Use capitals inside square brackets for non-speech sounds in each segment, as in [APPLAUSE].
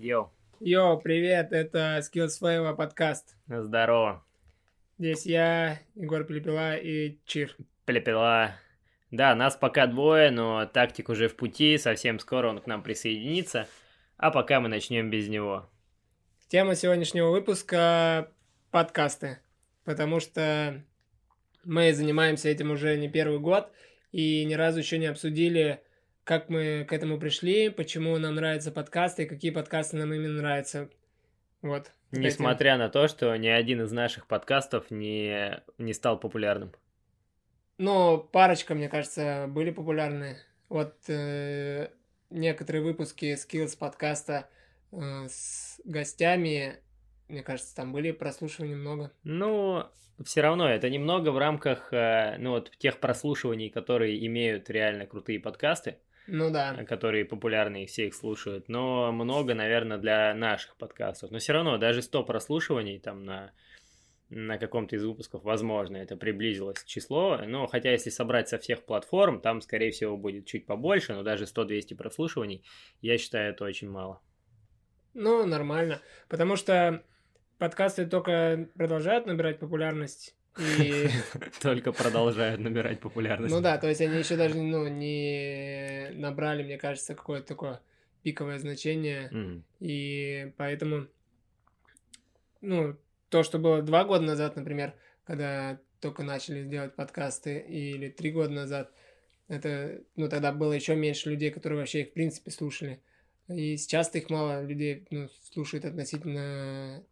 Йоу, Йоу, привет, это Skills Flavor подкаст. здорово. Здесь я, Егор Пелепела и Чир. Плепела. Да, нас пока двое, но тактик уже в пути, совсем скоро он к нам присоединится. А пока мы начнем без него. Тема сегодняшнего выпуска – подкасты, потому что мы занимаемся этим уже не первый год и ни разу еще не обсудили, как мы к этому пришли, почему нам нравятся подкасты и какие подкасты нам именно нравятся. Вот. Несмотря на то, что ни один из наших подкастов не, не стал популярным. Ну, парочка, мне кажется, были популярны. Вот э, некоторые выпуски Skills подкаста э, с гостями, мне кажется, там были прослушивания много. Ну, все равно это немного в рамках э, ну, вот, тех прослушиваний, которые имеют реально крутые подкасты, Ну да. которые популярны и все их слушают, но много, наверное, для наших подкастов. Но все равно даже 100 прослушиваний там на, на каком-то из выпусков, возможно, это приблизилось число. Но хотя если собрать со всех платформ, там, скорее всего, будет чуть побольше, но даже 100-200 прослушиваний, я считаю, это очень мало. Ну, нормально. Потому что подкасты только продолжают набирать популярность. И, [LAUGHS] Только продолжают набирать популярность. ну да, то есть они еще даже, ну, не набрали, мне кажется, какое-то такое пиковое значение. Мгм. И поэтому, ну, то, что было два года назад, например, когда только начали делать подкасты, или три года назад, это, ну, тогда было еще меньше людей, которые вообще их, в принципе, слушали. И сейчас их мало людей, ну, слушает относительно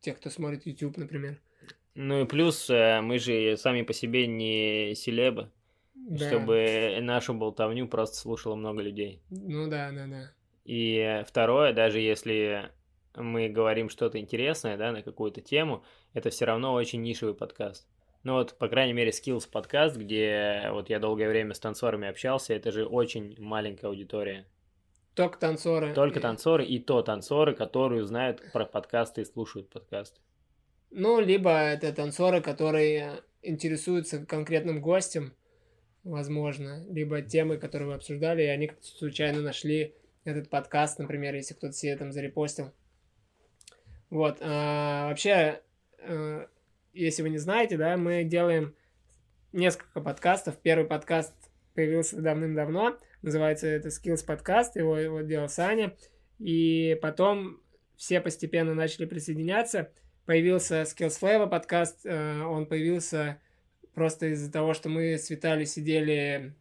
тех, кто смотрит YouTube, например. Ну и плюс э, мы же сами по себе не селебы, Да. чтобы нашу болтовню просто слушало много людей. Ну да, да, да. И второе, даже если мы говорим что-то интересное, да, на какую-то тему, это все равно очень нишевый подкаст. Ну вот, по крайней мере, Skills подкаст, где вот я долгое время с танцорами общался, это же очень маленькая аудитория. Только танцоры. Только танцоры и то танцоры, которые знают про подкасты и слушают подкасты. Ну, либо это танцоры, которые интересуются конкретным гостем, возможно, либо темой, которую вы обсуждали, и они случайно нашли этот подкаст, например, если кто-то себе там зарепостил. Вот. а, вообще, э, если вы не знаете, да, мы делаем несколько подкастов. Первый подкаст появился давным-давно. Называется это Skills подкаст. Его, его делал Саня. И потом все постепенно начали присоединяться. Появился Skills Flavor подкаст. э, Он появился просто из-за того, что мы с Виталий сидели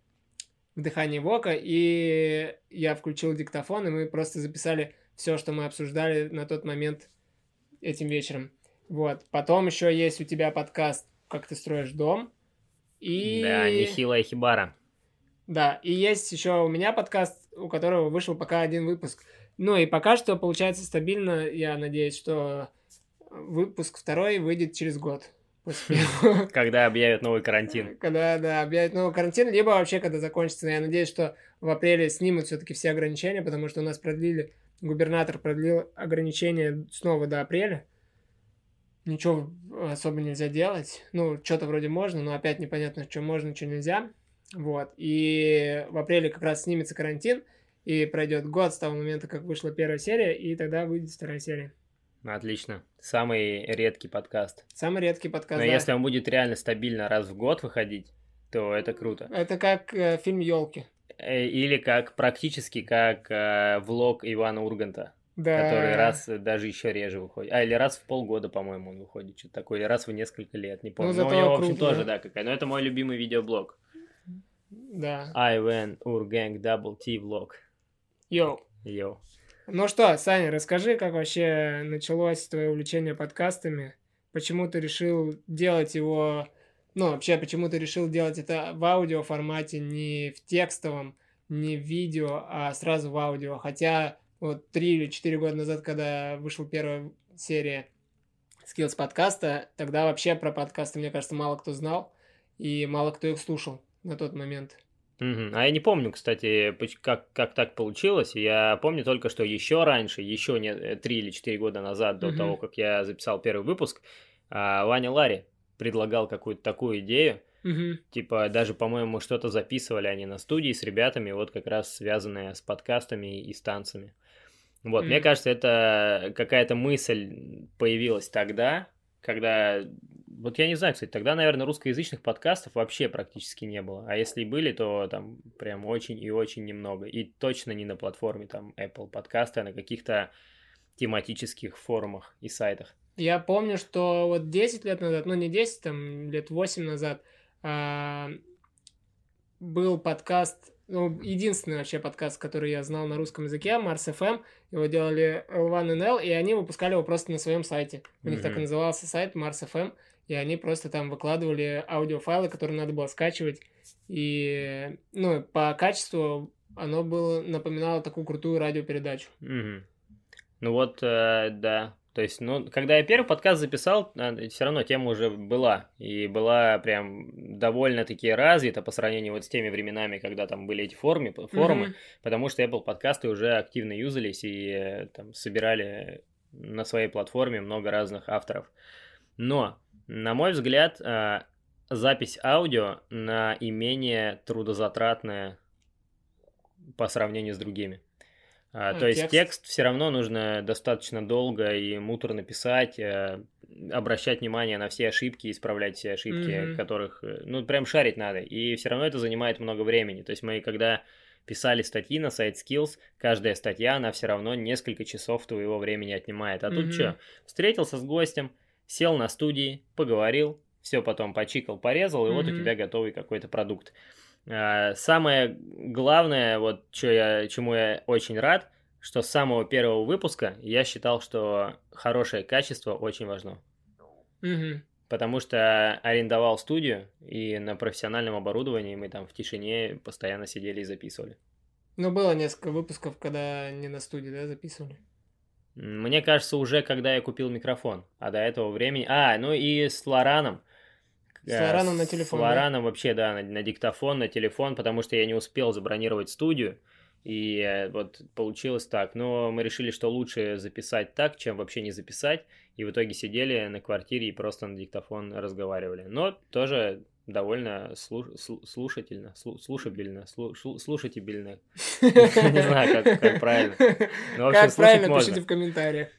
в дыхании Вока, и я включил диктофон, и мы просто записали все, что мы обсуждали на тот момент этим вечером. Вот. Потом еще есть у тебя подкаст «Как ты строишь дом». И... Да, нехилая хибара. Да, и есть еще у меня подкаст, у которого вышел пока один выпуск. Ну и пока что получается стабильно. Я надеюсь, что выпуск второй выйдет через год. Первого. [LAUGHS] Когда объявят новый карантин. Когда, да, объявят новый карантин, либо вообще, когда закончится. Я надеюсь, что в апреле снимут все-таки все ограничения, потому что у нас продлили, губернатор продлил ограничения снова до апреля. Ничего особо нельзя делать. Ну, что-то вроде можно, но опять непонятно, что можно, что нельзя. Вот. И в апреле как раз снимется карантин, и пройдет год с того момента, как вышла первая серия, и тогда выйдет вторая серия. Отлично. Самый редкий подкаст. Самый редкий подкаст. Но да. если он будет реально стабильно раз в год выходить, то это круто. Это как э, фильм елки. Э, Или как практически как э, влог Ивана Урганта, Да. который раз даже еще реже выходит. А, или раз в полгода, по-моему, он выходит. Что-то такое. Или раз в несколько лет, не помню. Ну, Но у него, в общем, тоже, да. какая. Но это мой любимый видеоблог. Да. Ivan Urgant Double T Vlog. Йоу. Йоу. Ну что, Саня, расскажи, как вообще началось твое увлечение подкастами? Почему ты решил делать его... Ну, вообще, почему ты решил делать это в аудио формате, не в текстовом, не в видео, а сразу в аудио? Хотя вот три или четыре года назад, когда вышла первая серия Skills подкаста, тогда вообще про подкасты, мне кажется, мало кто знал, и мало кто их слушал на тот момент. Мгм. А я не помню, кстати, как, как так получилось. Я помню только, что еще раньше, еще не э, три или четыре года назад, до Мгм. того, как я записал первый выпуск, а, Ваня Ларри предлагал какую-то такую идею. Мгм. Типа, даже, по-моему, что-то записывали они на студии с ребятами, вот как раз связанное с подкастами и с танцами. Вот, mm. мне кажется, это какая-то мысль появилась тогда, когда... Вот я не знаю, кстати, тогда, наверное, русскоязычных подкастов вообще практически не было. А если и были, то там прям очень и очень немного. И точно не на платформе там Apple подкасты, а на каких-то тематических форумах и сайтах. Я помню, что вот 10 лет назад, ну не 10, там лет 8 назад, а, был подкаст ну, единственный вообще подкаст, который я знал на русском языке, Mars FM. Его делали L1NL, и они выпускали его просто на своем сайте. У mm-hmm. них так и назывался сайт Mars FM, и они просто там выкладывали аудиофайлы, которые надо было скачивать. И, ну, по качеству оно было, напоминало такую крутую радиопередачу. Mm-hmm. Ну вот, э, да, то есть, ну, когда я первый подкаст записал, а, все равно тема уже была. И была прям довольно-таки развита по сравнению вот с теми временами, когда там были эти форумы, форумы mm-hmm. потому что Apple подкасты уже активно юзались и э, там собирали на своей платформе много разных авторов. Но, на мой взгляд, а, запись аудио на менее трудозатратная по сравнению с другими. А, ну, то есть текст все равно нужно достаточно долго и муторно писать, э, обращать внимание на все ошибки, исправлять все ошибки, mm-hmm. которых, э, ну, прям шарить надо. И все равно это занимает много времени. То есть мы, когда писали статьи на сайт Skills, каждая статья, она все равно несколько часов твоего времени отнимает. А mm-hmm. тут что? Встретился с гостем, сел на студии, поговорил, все потом почикал, порезал, и mm-hmm. вот у тебя готовый какой-то продукт. А, самое главное, вот что я, чему я очень рад, что с самого первого выпуска я считал, что хорошее качество очень важно. Угу. Потому что арендовал студию, и на профессиональном оборудовании мы там в тишине постоянно сидели и записывали. Ну, было несколько выпусков, когда не на студии, да, записывали? Мне кажется, уже когда я купил микрофон. А до этого времени... А, ну и с Лораном. С Лораном на телефон. С Лораном да? вообще, да, на, на диктофон, на телефон, потому что я не успел забронировать студию. И э, вот получилось так. Но мы решили, что лучше записать так, чем вообще не записать. И в итоге сидели на квартире и просто на диктофон разговаривали. Но тоже довольно слуш слушательно, слушабельно, слушательно. [LAUGHS] Не знаю, как правильно. Как правильно, пишите в комментариях.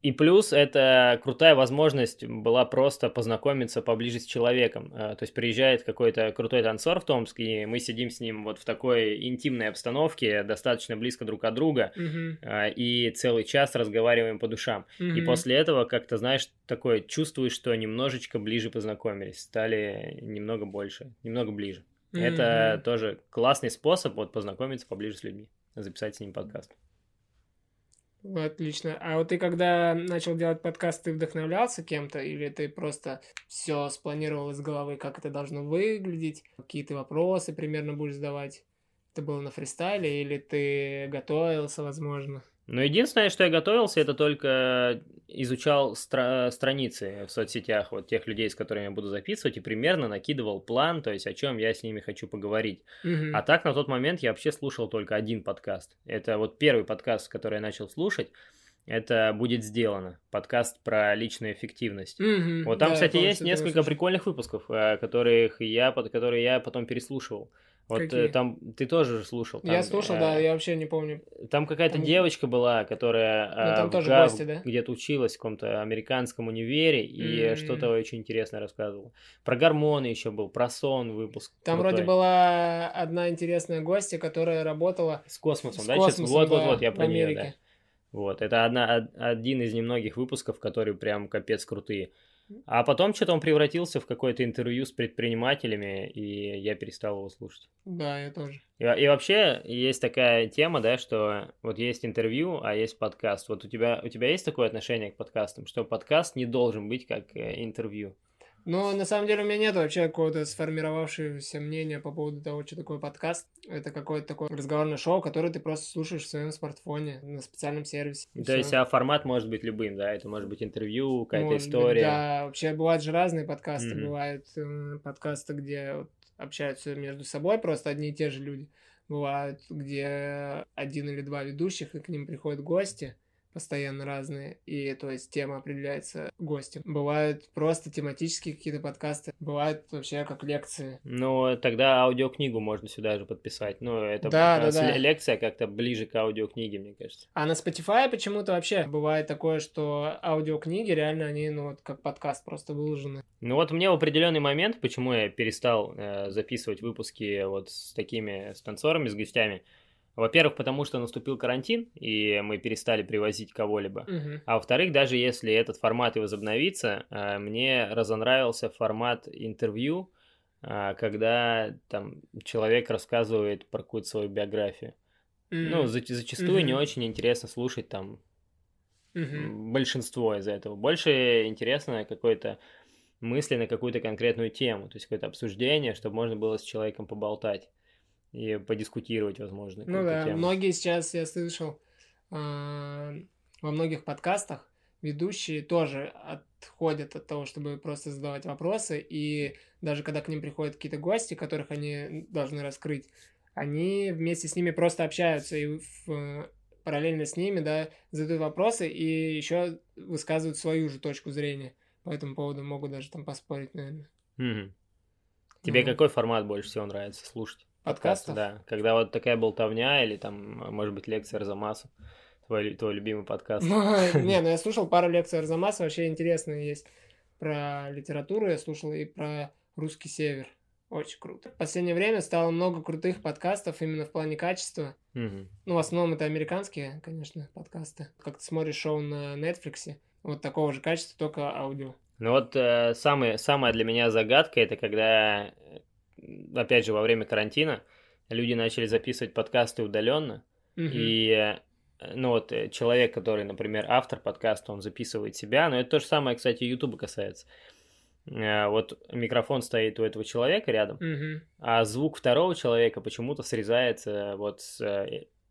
И плюс это крутая возможность была просто познакомиться поближе с человеком. Э, то есть приезжает какой-то крутой танцор в Томск, и мы сидим с ним вот в такой интимной обстановке, достаточно близко друг от друга, uh-huh. и целый час разговариваем по душам. Uh-huh. И после этого как-то, знаешь, такое чувствуешь, что немножечко ближе познакомились, стали немного больше, немного ближе. Uh-huh. Это тоже классный способ вот познакомиться поближе с людьми, записать с ним подкаст. Отлично. А вот ты когда начал делать подкаст, ты вдохновлялся кем-то, или ты просто все спланировал из головы, как это должно выглядеть, какие ты вопросы примерно будешь задавать? Это было на фристайле, или ты готовился, возможно? Ну, единственное, что я готовился, это только изучал стра- страницы в соцсетях вот тех людей, с которыми я буду записывать, и примерно накидывал план, то есть о чем я с ними хочу поговорить. Mm-hmm. А так на тот момент я вообще слушал только один подкаст. Это вот первый подкаст, который я начал слушать. Это будет сделано. Подкаст про личную эффективность. Mm-hmm. Вот там, да, кстати, есть несколько прикольных выпусков, э, которых я, которые я потом переслушивал. Вот Какие? Э, там ты тоже слушал. Там, я слушал, э, да, я вообще не помню. Там какая-то там... девочка была, которая ну, там э, тоже Гав... гости, да? где-то училась в каком-то американском универе и mm-hmm. что-то очень интересное рассказывала. Про гормоны еще был, про сон выпуск. Там крутой. вроде была одна интересная гостья, которая работала с космосом, с да? Космосом, вот, да, вот, вот, я про нее, да. Вот, это одна, один из немногих выпусков, которые прям капец крутые. А потом что-то он превратился в какое-то интервью с предпринимателями, и я перестал его слушать. Да, я тоже. И, и вообще есть такая тема, да, что вот есть интервью, а есть подкаст. Вот у тебя, у тебя есть такое отношение к подкастам, что подкаст не должен быть как э, интервью? Но на самом деле у меня нет вообще какого-то сформировавшегося мнения по поводу того, что такое подкаст. Это какое-то такое разговорное шоу, которое ты просто слушаешь в своем смартфоне на специальном сервисе. То есть, а формат может быть любым, да? Это может быть интервью, какая-то история. Быть, да, вообще бывают же разные подкасты. Mm-hmm. Бывают э, подкасты, где вот общаются между собой просто одни и те же люди. Бывают, где один или два ведущих, и к ним приходят гости постоянно разные, и то есть тема определяется гостем. Бывают просто тематические какие-то подкасты, бывают вообще как лекции. Ну, тогда аудиокнигу можно сюда же подписать. Ну, это Да, да, да. лекция как-то ближе к аудиокниге, мне кажется. А на Spotify почему-то вообще бывает такое, что аудиокниги реально они, ну, вот как подкаст просто выложены. Ну вот мне в определенный момент, почему я перестал э, записывать выпуски вот с такими с танцорами, с гостями. Во-первых, потому что наступил карантин, и мы перестали привозить кого-либо. Мгм. А во-вторых, даже если этот формат и возобновится, э, мне разонравился формат интервью, э, когда там человек рассказывает про какую-то свою биографию. Ну, М. за- зачастую не Мгм. очень интересно слушать там м, большинство из этого. Больше интересно какой-то мысли на какую-то конкретную тему, то есть какое-то обсуждение, чтобы можно было с человеком поболтать и подискутировать, возможно, Ну да, тему. многие сейчас, я слышал, а, во многих подкастах ведущие тоже отходят от того, чтобы просто задавать вопросы, и даже когда к ним приходят какие-то гости, которых они должны раскрыть, они вместе с ними просто общаются и в- параллельно с ними, да, задают вопросы и еще высказывают свою же точку зрения. По этому поводу могут даже там поспорить, наверное. Мгм. Тебе Ну. какой формат больше всего нравится слушать? Подкастов? Да, когда вот такая болтовня или там, может быть, лекция Арзамасу, твой, твой любимый подкаст. Ну, [LAUGHS] Не, ну я слушал пару лекций Арзамаса, вообще интересные есть. Про литературу я слушал и про русский север. Очень круто. В последнее время стало много крутых подкастов именно в плане качества. Мгм. Ну, в основном это американские, конечно, подкасты. Как ты смотришь шоу на Netflix, вот такого же качества, только аудио. Ну вот э, самый, самая для меня загадка это когда, опять же, во время карантина люди начали записывать подкасты удаленно, Мгм. и э, ну вот э, человек, который, например, автор подкаста, он записывает себя, но это то же самое, кстати, Ютуба касается. Э, Вот микрофон стоит у этого человека рядом, Мгм. а звук второго человека почему-то срезается вот с,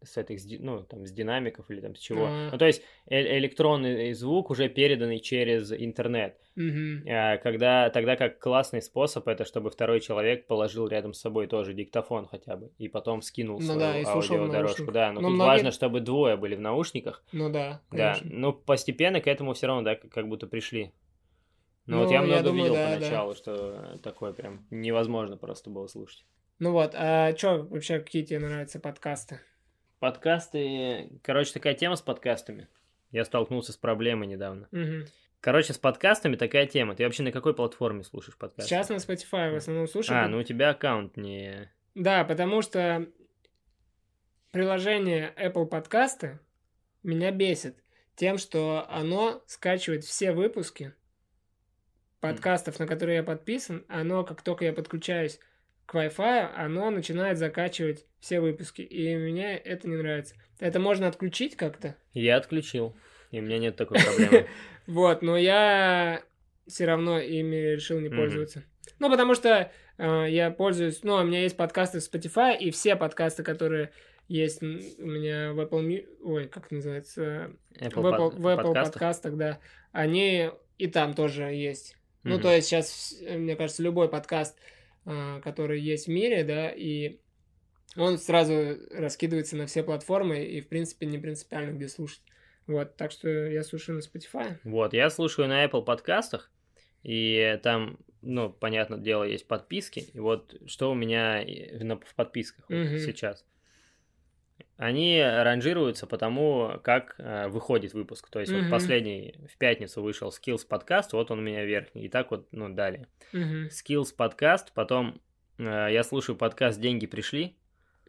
с этих, ну, там, с динамиков или там с чего. А. Ну, то есть э- электронный звук уже переданный через интернет. А, Когда, тогда как классный способ это, чтобы второй человек положил рядом с собой тоже диктофон хотя бы, и потом скинул Ну свою да, аудиодорожку. Да, но Но тут многие- важно, чтобы двое были в наушниках. Ну да, Да, конечно. ну постепенно к этому все равно, да, как, как будто пришли. Но вот Ну, я я много думаю, видел да, да. поначалу, что такое прям невозможно просто было слушать. Ну вот, а что вообще, какие тебе нравятся подкасты? Подкасты, короче, такая тема с подкастами. Я столкнулся с проблемой недавно. Мгм. Короче, с подкастами такая тема. Ты вообще на какой платформе слушаешь подкасты? Сейчас на Spotify в основном слушаю. А, ну у тебя аккаунт не... Да, потому что приложение Apple подкасты меня бесит тем, что оно скачивает все выпуски подкастов, на которые я подписан, оно, как только я подключаюсь к Wi-Fi, оно начинает закачивать все выпуски, и мне это не нравится. Это можно отключить как-то, Я отключил, и у меня нет такой проблемы. [LAUGHS] вот, но я все равно ими решил не пользоваться. Ну, потому что э, я пользуюсь, ну, у меня есть подкасты в Spotify, и все подкасты, которые есть у меня в Apple, ой, как называется, Apple в Apple, под- в Apple подкастах? подкастах, да, они и там тоже есть. Ну, то есть сейчас, мне кажется, любой подкаст, э, который есть в мире, да, и он сразу раскидывается на все платформы, и, в принципе, не принципиально, где слушать. Вот, так что я слушаю на Spotify. Вот, я слушаю на Apple подкастах, и там, ну, понятное дело, есть подписки. И вот что у меня в подписках вот Мгм. сейчас. Они ранжируются по тому, как э, выходит выпуск. То есть вот Мгм. последний в пятницу вышел Skills подкаст, вот он у меня верхний. И так вот, ну, далее. Мгм, Skills подкаст, потом э, я слушаю подкаст «Деньги пришли».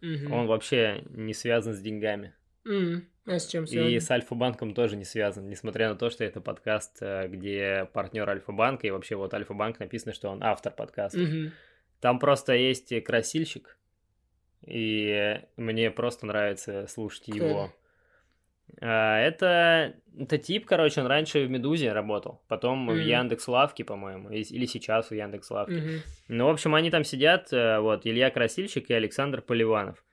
мгм. Он вообще не связан с деньгами. М, А с чем И связано? с Альфа-банком тоже не связан, несмотря на то, что это подкаст, э, где партнер Альфа-банка, и вообще вот Альфа-банк написано, что он автор подкаста. Мгм. Там просто есть красильщик, и мне просто нравится слушать Кто его. А, Это, это тип, короче, он раньше в Медузе работал, потом в Мгм. Яндекс Лавке, по-моему, или сейчас в Яндекс Лавке. Мгм. Ну, в общем, они там сидят, э, вот, Илья Красильщик и Александр Поливанов.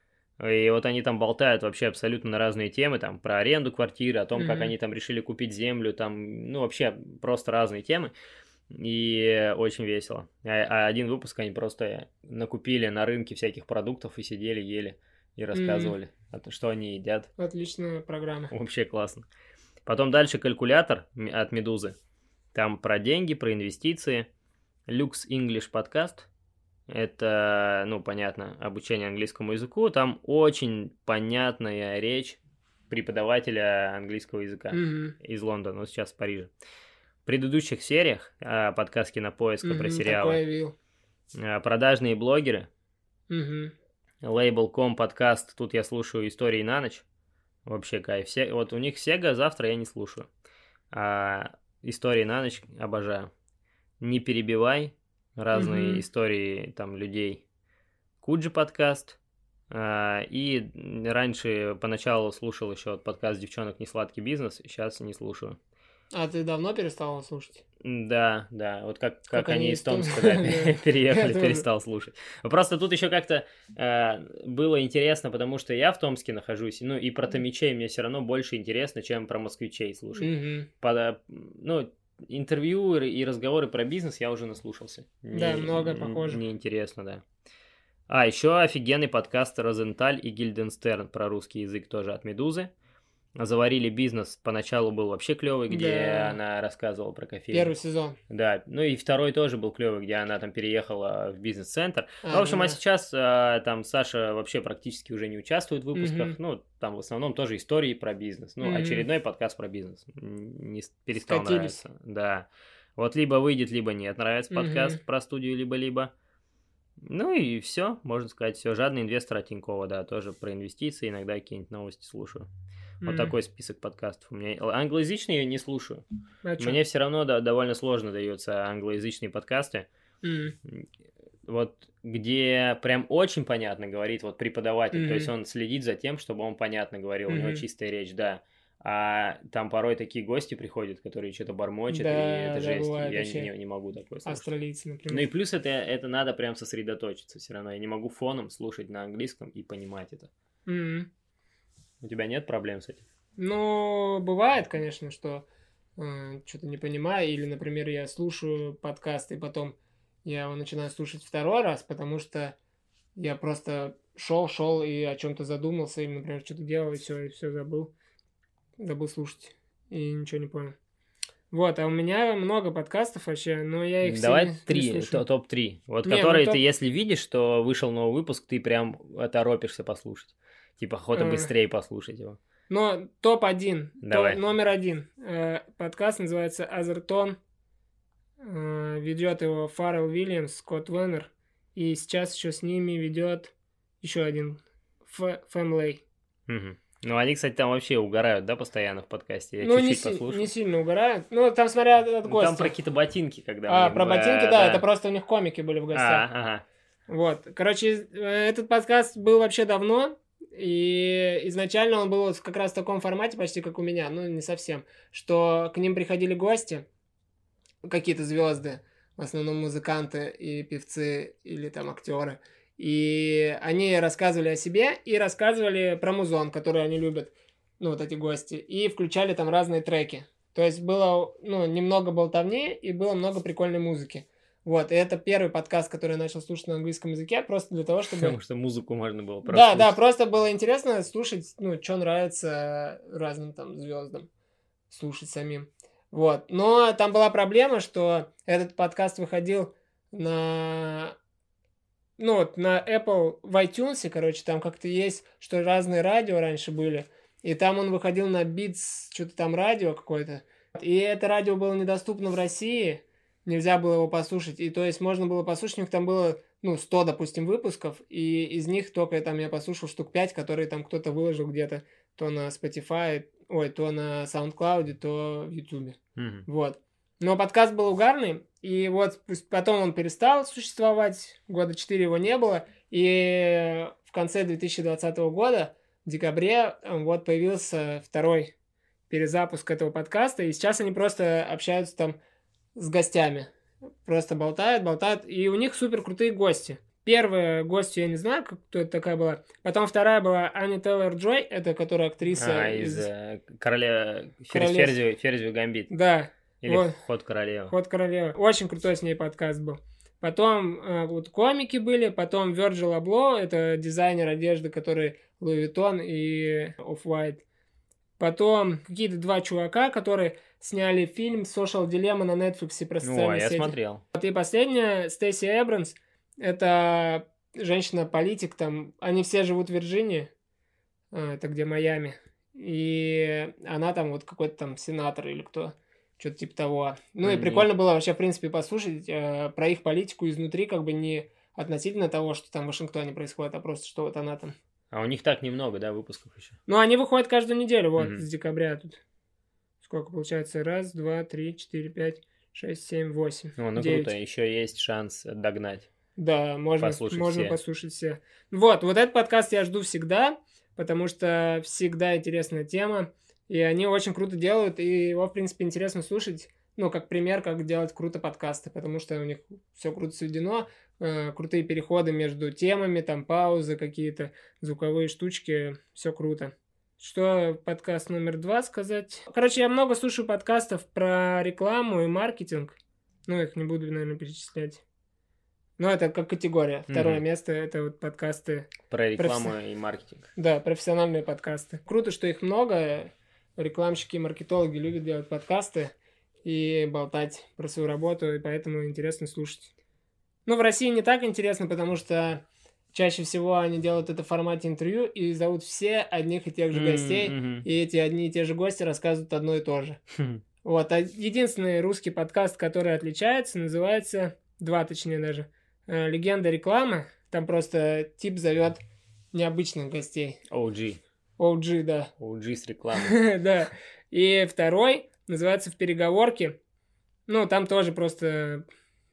И вот они там болтают вообще абсолютно на разные темы, там, про аренду квартиры, о том, как Мгм. они там решили купить землю, там, ну, вообще просто разные темы. И очень весело. А, а один выпуск они просто накупили на рынке всяких продуктов и сидели, ели и рассказывали, том, что они едят. Отличная программа. Вообще классно. Потом дальше калькулятор от Медузы. Там про деньги, про инвестиции. Люкс English подкаст. Это, ну, понятно, обучение английскому языку. Там очень понятная речь преподавателя английского языка Мгм. из Лондона, но сейчас в Париже. В предыдущих сериях а, подкаст Кинопоиска про Мгм, сериалы. А, Продажные блогеры. Мгм. Label.com подкаст. Тут я слушаю истории на ночь. Вообще кайф. Все, вот у них Сега, завтра я не слушаю. А истории на ночь обожаю. Не перебивай. Разные Мгм. истории там людей. Куджи подкаст. А, и раньше поначалу слушал еще подкаст девчонок не сладкий бизнес, сейчас не слушаю. А ты давно перестал слушать? Да, да, вот как, как, Как они из из Том- Томска да, [LAUGHS] [LAUGHS] переехали, перестал слушать. Просто тут еще как-то э, было интересно, потому что я в Томске нахожусь, ну и про томичей мне все равно больше интересно, чем про москвичей слушать. По- ну, интервью и разговоры про бизнес я уже наслушался. Да, много похоже. Мне интересно, да. А, еще офигенный подкаст Розенталь и Гильденстерн про русский язык тоже от Медузы. Заварили бизнес. Поначалу был вообще клевый, где Да. она рассказывала про кофейню. Первый сезон. Да, ну и второй тоже был клевый, где она там переехала в бизнес-центр. А, Ну, в общем, ну а да. сейчас а, там Саша вообще практически уже не участвует в выпусках. Мгм. Ну, там в основном тоже истории про бизнес. Ну, Мгм. очередной подкаст про бизнес. Не перестал Скатились. нравиться. Да. Вот либо выйдет, либо нет. Нравится Мгм. подкаст про студию, либо-либо. Ну и все, можно сказать, все. Жадный инвестор от Тинькова, да, тоже про инвестиции, иногда какие-нибудь новости слушаю. Вот М. такой список подкастов у меня. Англоязычные я не слушаю. А? Мне все равно да, довольно сложно даются англоязычные подкасты. М. Вот где прям очень понятно говорит вот преподаватель, Мгм. то есть он следит за тем, чтобы он понятно говорил, у него чистая речь, да. А там порой такие гости приходят, которые что-то бормочут, и Да, это да, жесть. бывает Я вообще. не, не могу такое слушать. Австралийцы, Ну и например. плюс это, это надо прям сосредоточиться все равно. Я не могу фоном слушать на английском и понимать это. М. У тебя нет проблем с этим? Ну, бывает, конечно, что что-то не понимаю, или, например, я слушаю подкаст, и потом я его начинаю слушать второй раз, потому что я просто шел, шел и о чем-то задумался, или, например, что-то делал, и все, и все забыл. Забыл слушать. И ничего не понял. Вот, а у меня много подкастов вообще, но я их все Давай не- три, слушаю. то- топ-3. Вот Не, ну которые топ- ты, если видишь, что вышел новый выпуск, ты прям торопишься послушать. Типа, охота быстрее послушать его. Но топ-1, Давай. топ номер один. Э, подкаст называется Азертон. Э, ведет его Фаррелл Уильямс, Скотт Веннер. И сейчас еще с ними ведет еще один Фэмлей. Мгм. Ну, они, кстати, там вообще угорают, да, постоянно в подкасте. Я Ну, не, чуть-чуть си- послушал. не сильно угорают. Ну, там смотря от, Ну, гостя. там про какие-то ботинки, когда... А, про э, ботинки, да, это просто у них комики были в гостях. А, ага. Вот. Короче, э, этот подкаст был вообще давно, и изначально он был как раз в таком формате, почти как у меня, ну, не совсем, что к ним приходили гости, какие-то звезды, в основном музыканты и певцы или там актеры, и они рассказывали о себе и рассказывали про музон, который они любят, ну, вот эти гости, и включали там разные треки. То есть было, ну, немного болтовни и было много прикольной музыки. Вот, и это первый подкаст, который я начал слушать на английском языке, просто для того, чтобы... Потому что музыку можно было просто Да, да, просто было интересно слушать, ну, что нравится разным там звездам, слушать самим. Вот. Но там была проблема, что этот подкаст выходил на ну вот на Apple в iTunes, короче, там как-то есть, что разные радио раньше были, и там он выходил на Beats, что-то там радио какое-то, и это радио было недоступно в России, нельзя было его послушать, и то есть можно было послушать, у них там было, ну, 100, допустим, выпусков, и из них только там я послушал штук 5, которые там кто-то выложил где-то, то на Spotify, ой, то на SoundCloud, то в YouTube. Мгм. Вот. Но подкаст был угарный, и вот потом он перестал существовать, года 4 его не было, и в конце 2020 года, в декабре, э, вот появился второй перезапуск этого подкаста, и сейчас они просто общаются там с гостями. Просто болтают, болтают, и у них супер крутые гости. Первая гостья, я не знаю, кто это такая была. Потом вторая была Аня Тейлор Джой, это которая актриса А, из из... э, короля... Фер- Королевств. Ферзевый, Ферзевый гамбит. Да, Или Вот. Ход королевы. Ход королевы. Очень крутой с ней подкаст был. Потом э, вот комики были, потом Virgil Abloh, это дизайнер одежды, который Louis Vuitton и Off-White. Потом какие-то два чувака, которые сняли фильм Social Dilemma на Netflix про социальные Ой, я сети. смотрел. Вот и последняя, Стейси Эбранс, это женщина-политик, там, они все живут в Вирджинии, а, это где Майами, и она там вот какой-то там сенатор или кто, что-то типа того. Ну и Мгм. прикольно было вообще, в принципе, послушать э, про их политику изнутри, как бы не относительно того, что там в Вашингтоне происходит, а просто что вот она там. А у них так немного, да, выпусков еще. Ну, они выходят каждую неделю, вот, Мгм. с декабря тут. Сколько получается? Раз, два, три, четыре, пять, шесть, семь, восемь. О, ну девять. круто, еще есть шанс догнать. Да, можно Послушать можно все. послушать все. Вот, вот этот подкаст я жду всегда, потому что всегда интересная тема, и они очень круто делают, и его, в принципе, интересно слушать, ну, как пример, как делать круто подкасты, потому что у них все круто сведено, э, крутые переходы между темами, там паузы какие-то, звуковые штучки, все круто. Что подкаст номер два сказать? Короче, я много слушаю подкастов про рекламу и маркетинг. Ну, их не буду, наверное, перечислять. Ну, это как категория. Второе Мгм. место это вот подкасты. Про рекламу и маркетинг. Да, профессиональные подкасты. Круто, что их много. Рекламщики и маркетологи любят делать подкасты и болтать про свою работу, и поэтому интересно слушать. Ну, в России не так интересно, потому что чаще всего они делают это в формате интервью и зовут все одних и тех же гостей, М, и эти одни и те же гости рассказывают одно и то же. мгм. Вот, а единственный русский подкаст, который отличается, называется, два точнее даже, э, «Легенда рекламы». Там просто тип зовет необычных гостей. OG. OG, да. OG с [LAUGHS] рекламой. да. И второй называется «В переговорке». Ну, там тоже просто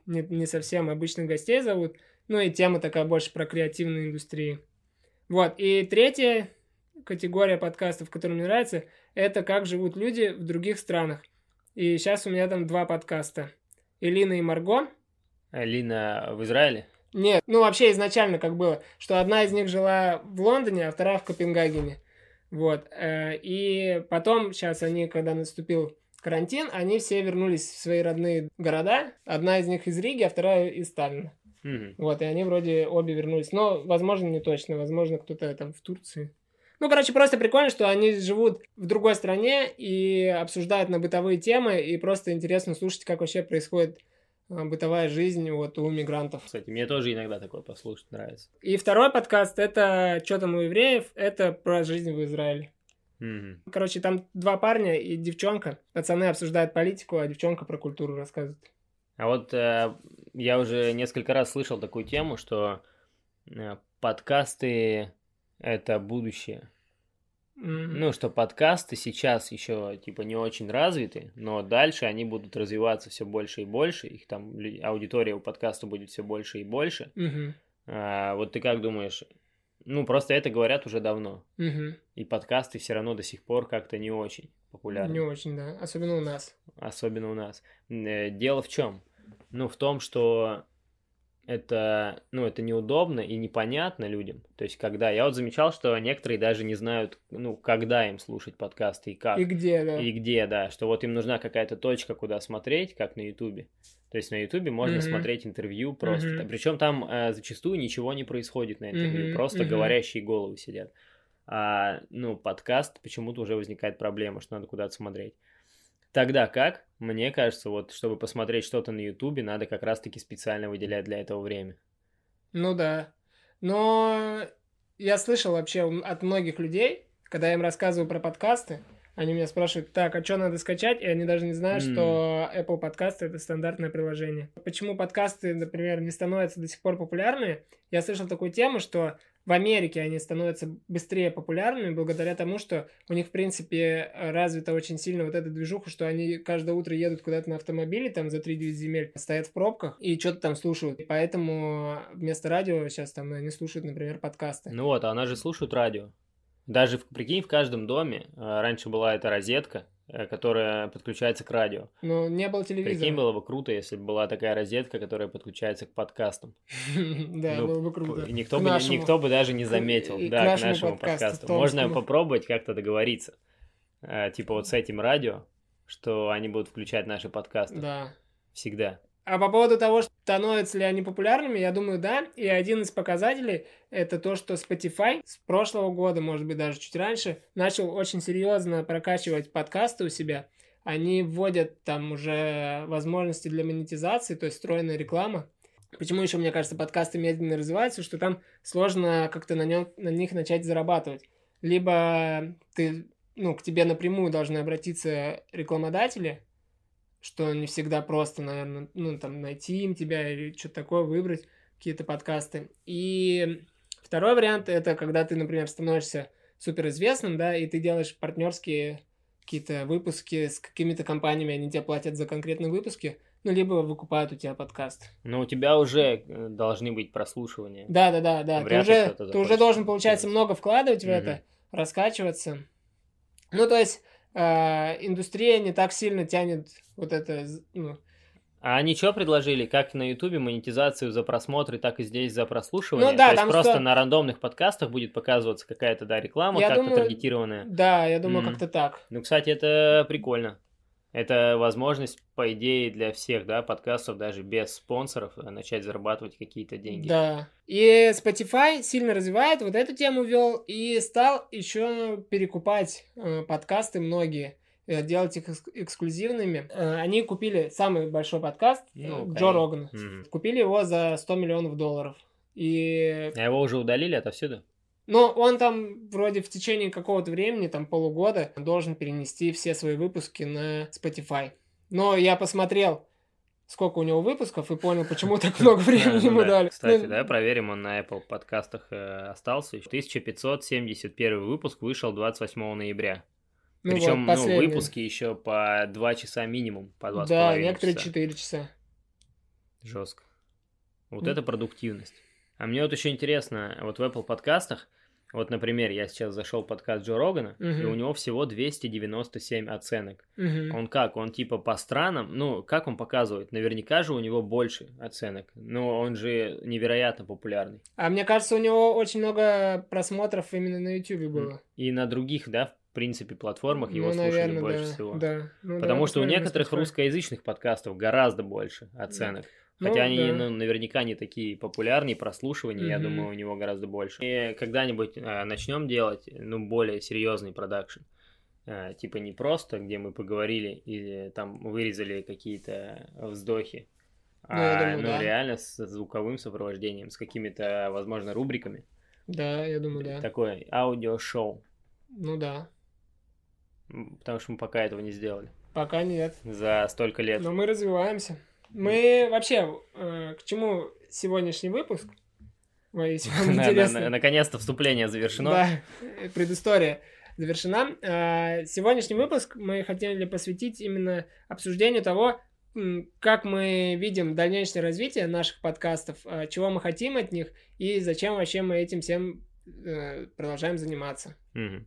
не, не совсем обычных гостей зовут. Ну, и тема такая больше про креативную индустрию. Вот. И третья категория подкастов, которая мне нравится, это «Как живут люди в других странах». И сейчас у меня там два подкаста. Элина и Марго. Алина в Израиле? Нет, ну вообще изначально как было, что одна из них жила в Лондоне, а вторая в Копенгагене. Вот. э, И потом, сейчас они, когда наступил карантин, они все вернулись в свои родные города. Одна из них из Риги, а вторая из Сталина. Мгм. Вот, и они вроде обе вернулись. Но, возможно, не точно. Возможно, кто-то там в Турции. Ну, короче, просто прикольно, что они живут в другой стране и обсуждают на бытовые темы, и просто интересно слушать, как вообще происходит э, бытовая жизнь вот у мигрантов. Кстати, мне тоже иногда такое послушать нравится. И второй подкаст это «Что там у евреев?» Это про жизнь в Израиле. Мгм. Короче, там два парня и девчонка. Пацаны обсуждают политику, а девчонка про культуру рассказывает. А вот э, я уже несколько раз слышал такую тему, что э, подкасты это будущее. Ну, что подкасты сейчас еще типа не очень развиты, но дальше они будут развиваться все больше и больше, их там аудитория у подкаста будет все больше и больше. А, вот ты как думаешь? Ну, просто это говорят уже давно, мгм. и подкасты все равно до сих пор как-то не очень популярны. Не очень, да. Особенно у нас. особенно у нас. Э, Дело в чем? Ну, в том, что это, ну, это неудобно и непонятно людям. То есть, когда... Я вот замечал, что некоторые даже не знают, ну, когда им слушать подкасты и как. И где, да. И где, да. Что вот им нужна какая-то точка, куда смотреть, как на Ютубе. То есть на Ютубе можно Мгм. смотреть интервью просто. Мгм. Причем там э, зачастую ничего не происходит на интервью, Мгм, просто мгм. говорящие головы сидят. А, ну, подкаст почему-то уже возникает проблема, что надо куда-то смотреть. Тогда как? Мне кажется, вот чтобы посмотреть что-то на Ютубе, надо как раз-таки специально выделять для этого время. Ну да. Но я слышал вообще от многих людей, когда я им рассказываю про подкасты, они меня спрашивают, так, а что надо скачать? И они даже не знают, М. что Apple подкасты это стандартное приложение. Почему подкасты, например, не становятся до сих пор популярными? Я слышал такую тему, что в Америке они становятся быстрее популярными благодаря тому, что у них, в принципе, развита очень сильно вот эта движуха, что они каждое утро едут куда-то на автомобиле, там за 3-9 земель, стоят в пробках и что-то там слушают. И поэтому вместо радио сейчас там они слушают, например, подкасты. Ну вот, а она же слушают радио. Даже, в- прикинь, в каждом доме э, раньше была эта розетка, которая подключается к радио. Но не было телевизора. Прикинь, было бы круто, если бы была такая розетка, которая подключается к подкастам. [LAUGHS] Да, Ну, было бы круто. И никто бы, никто бы даже не заметил. да, к нашему подкасту. Можно попробовать как-то договориться. Э, Типа вот с этим радио, что они будут включать наши подкасты. Да. Всегда. А по поводу того, становятся ли они популярными, я думаю, да. И один из показателей это то, что Spotify с прошлого года, может быть, даже чуть раньше, начал очень серьезно прокачивать подкасты у себя. Они вводят там уже возможности для монетизации, то есть встроенная реклама. Почему еще, мне кажется, подкасты медленно развиваются, что там сложно как-то на, нем, на них начать зарабатывать. Либо ты, ну, к тебе напрямую должны обратиться рекламодатели, что не всегда просто, наверное, ну, там, найти им тебя или что-то такое, выбрать какие-то подкасты. И второй вариант – это когда ты, например, становишься суперизвестным, да, и ты делаешь партнерские какие-то выпуски с какими-то компаниями, они тебе платят за конкретные выпуски, ну, либо выкупают у тебя подкаст. Но у тебя уже э, должны быть прослушивания. Да, да, да, да. Ты уже, ты уже должен, получается, много вкладывать в угу. это, раскачиваться. Ну, то есть, э, индустрия не так сильно тянет вот это, ну, а они что предложили? Как на Ютубе монетизацию за просмотры, так и здесь за прослушивание? Ну да, То там есть просто что... на рандомных подкастах будет показываться какая-то, да, реклама, как-то думаю... таргетированная. Да, я думаю, mm. как-то так. Ну, кстати, это прикольно. Это возможность, по идее, для всех, да, подкастов, даже без спонсоров, э, начать зарабатывать какие-то деньги. Да. И Spotify сильно развивает, вот эту тему вел, и стал еще перекупать э, подкасты многие, э, делать их эксклюзивными. Э, они купили самый большой подкаст, ну, Джо Роган. Mm-hmm. Купили его за 100 миллионов долларов. И... А его уже удалили отовсюду? Но он там вроде в течение какого-то времени, там полугода, должен перенести все свои выпуски на Spotify. Но я посмотрел, сколько у него выпусков и понял, почему так [LAUGHS] много времени ему дали. Кстати, да, проверим, он на Apple подкастах э, остался. 1571 выпуск вышел 28 ноября. Ну Причем вот, ну, выпуски еще по 2 часа минимум, по 2 Да, некоторые часа. 4 часа. Жестко. Вот это продуктивность. А мне вот еще интересно, вот в Apple подкастах, вот, например, я сейчас зашел в подкаст Джо Рогана, uh-huh. и у него всего 297 оценок. Uh-huh. Он как? Он типа по странам, ну, как он показывает? Наверняка же у него больше оценок, но он же невероятно популярный. А мне кажется, у него очень много просмотров именно на YouTube было. И на других, да, в принципе, платформах его ну, слушали наверное, больше да, всего. Да. Ну, Потому да, что у некоторых русскоязычных подкастов гораздо больше оценок. Да. Хотя ну, они да. ну, наверняка не такие популярные, прослушивания, mm-hmm. я думаю, у него гораздо больше. И когда-нибудь э, начнем делать, ну, более серьезный продакшн. Э, типа не просто, где мы поговорили и там вырезали какие-то вздохи, ну, а думаю, ну, да. реально с звуковым сопровождением, с какими-то, возможно, рубриками. Да, я думаю, да. Такое аудиошоу. Ну да. Потому что мы пока этого не сделали. Пока нет. За столько лет. Но мы развиваемся. Мы вообще, э, к чему сегодняшний выпуск? [LAUGHS] Наконец-то вступление завершено. Да, предыстория завершена. Э, сегодняшний выпуск мы хотели посвятить именно обсуждению того, как мы видим дальнейшее развитие наших подкастов, э, чего мы хотим от них и зачем вообще мы этим всем продолжаем заниматься. Угу.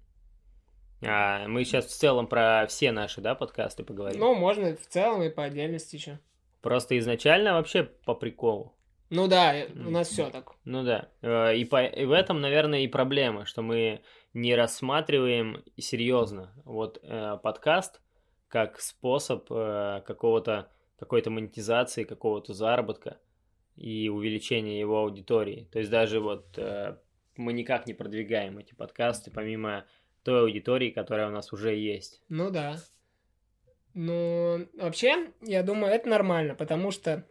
А мы сейчас в целом про все наши, да, подкасты поговорим? Ну, можно в целом и по отдельности еще. Просто изначально вообще по приколу. Ну да, у нас все так. Ну да. Э, и, по, и в этом, наверное, и проблема, что мы не рассматриваем серьезно вот э, подкаст как способ э, какого-то какой-то монетизации, какого-то заработка и увеличения его аудитории. То есть даже вот э, мы никак не продвигаем эти подкасты помимо той аудитории, которая у нас уже есть. Ну да. Ну, вообще, я думаю, это нормально, потому что,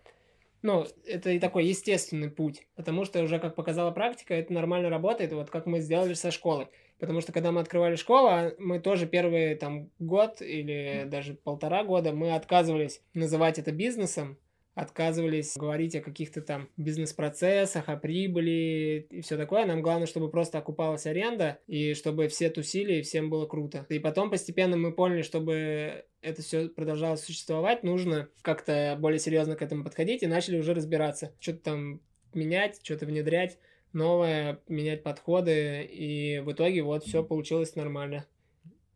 ну, это и такой естественный путь, потому что уже, как показала практика, это нормально работает, вот как мы сделали со школой. Потому что, когда мы открывали школу, а мы тоже первый там год или даже полтора года мы отказывались называть это бизнесом, отказывались говорить о каких-то там бизнес-процессах, о прибыли и все такое. Нам главное, чтобы просто окупалась аренда и чтобы все тусили и всем было круто. И потом постепенно мы поняли, чтобы это все продолжало существовать, нужно как-то более серьезно к этому подходить и начали уже разбираться, что-то там менять, что-то внедрять новое, менять подходы, и в итоге вот все получилось нормально.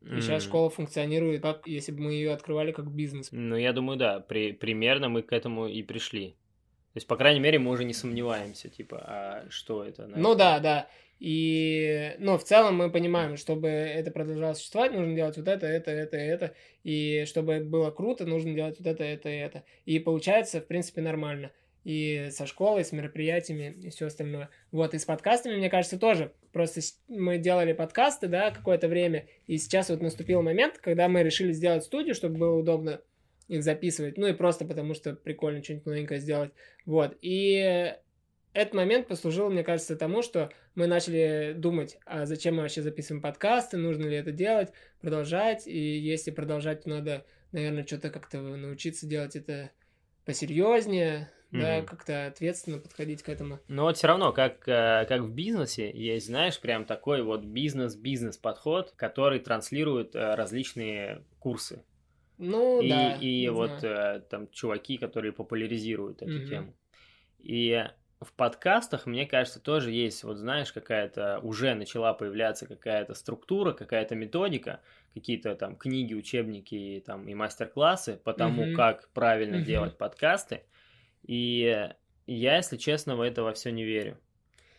И mm. сейчас школа функционирует как, если бы мы ее открывали как бизнес. Ну, я думаю, да, при, примерно мы к этому и пришли. То есть, по крайней мере, мы уже не сомневаемся, типа, а что это? Ну да, да. И, но в целом мы понимаем, чтобы это продолжало существовать, нужно делать вот это, это, это, это. И чтобы было круто, нужно делать вот это, это, это. И получается, в принципе, нормально. И со школой, с мероприятиями и все остальное. Вот, и с подкастами, мне кажется, тоже. Просто мы делали подкасты, да, какое-то время. И сейчас вот наступил момент, когда мы решили сделать студию, чтобы было удобно их записывать. Ну и просто потому, что прикольно что-нибудь новенькое сделать. Вот. И этот момент послужил, мне кажется, тому, что мы начали думать, а зачем мы вообще записываем подкасты, нужно ли это делать, продолжать, и если продолжать, то надо, наверное, что-то как-то научиться делать это посерьезнее, mm-hmm. да, как-то ответственно подходить к этому. Но вот все равно, как, э, как в бизнесе, есть, знаешь, прям такой вот бизнес-бизнес подход, который транслирует э, различные курсы. Ну, и, да. И вот знаю. Э, там чуваки, которые популяризируют эту mm-hmm. тему. И в подкастах, мне кажется, тоже есть, вот знаешь, какая-то, уже начала появляться какая-то структура, какая-то методика, какие-то там книги, учебники там, и мастер-классы по тому, mm-hmm. как правильно mm-hmm. делать подкасты. И я, если честно, в это во все не верю.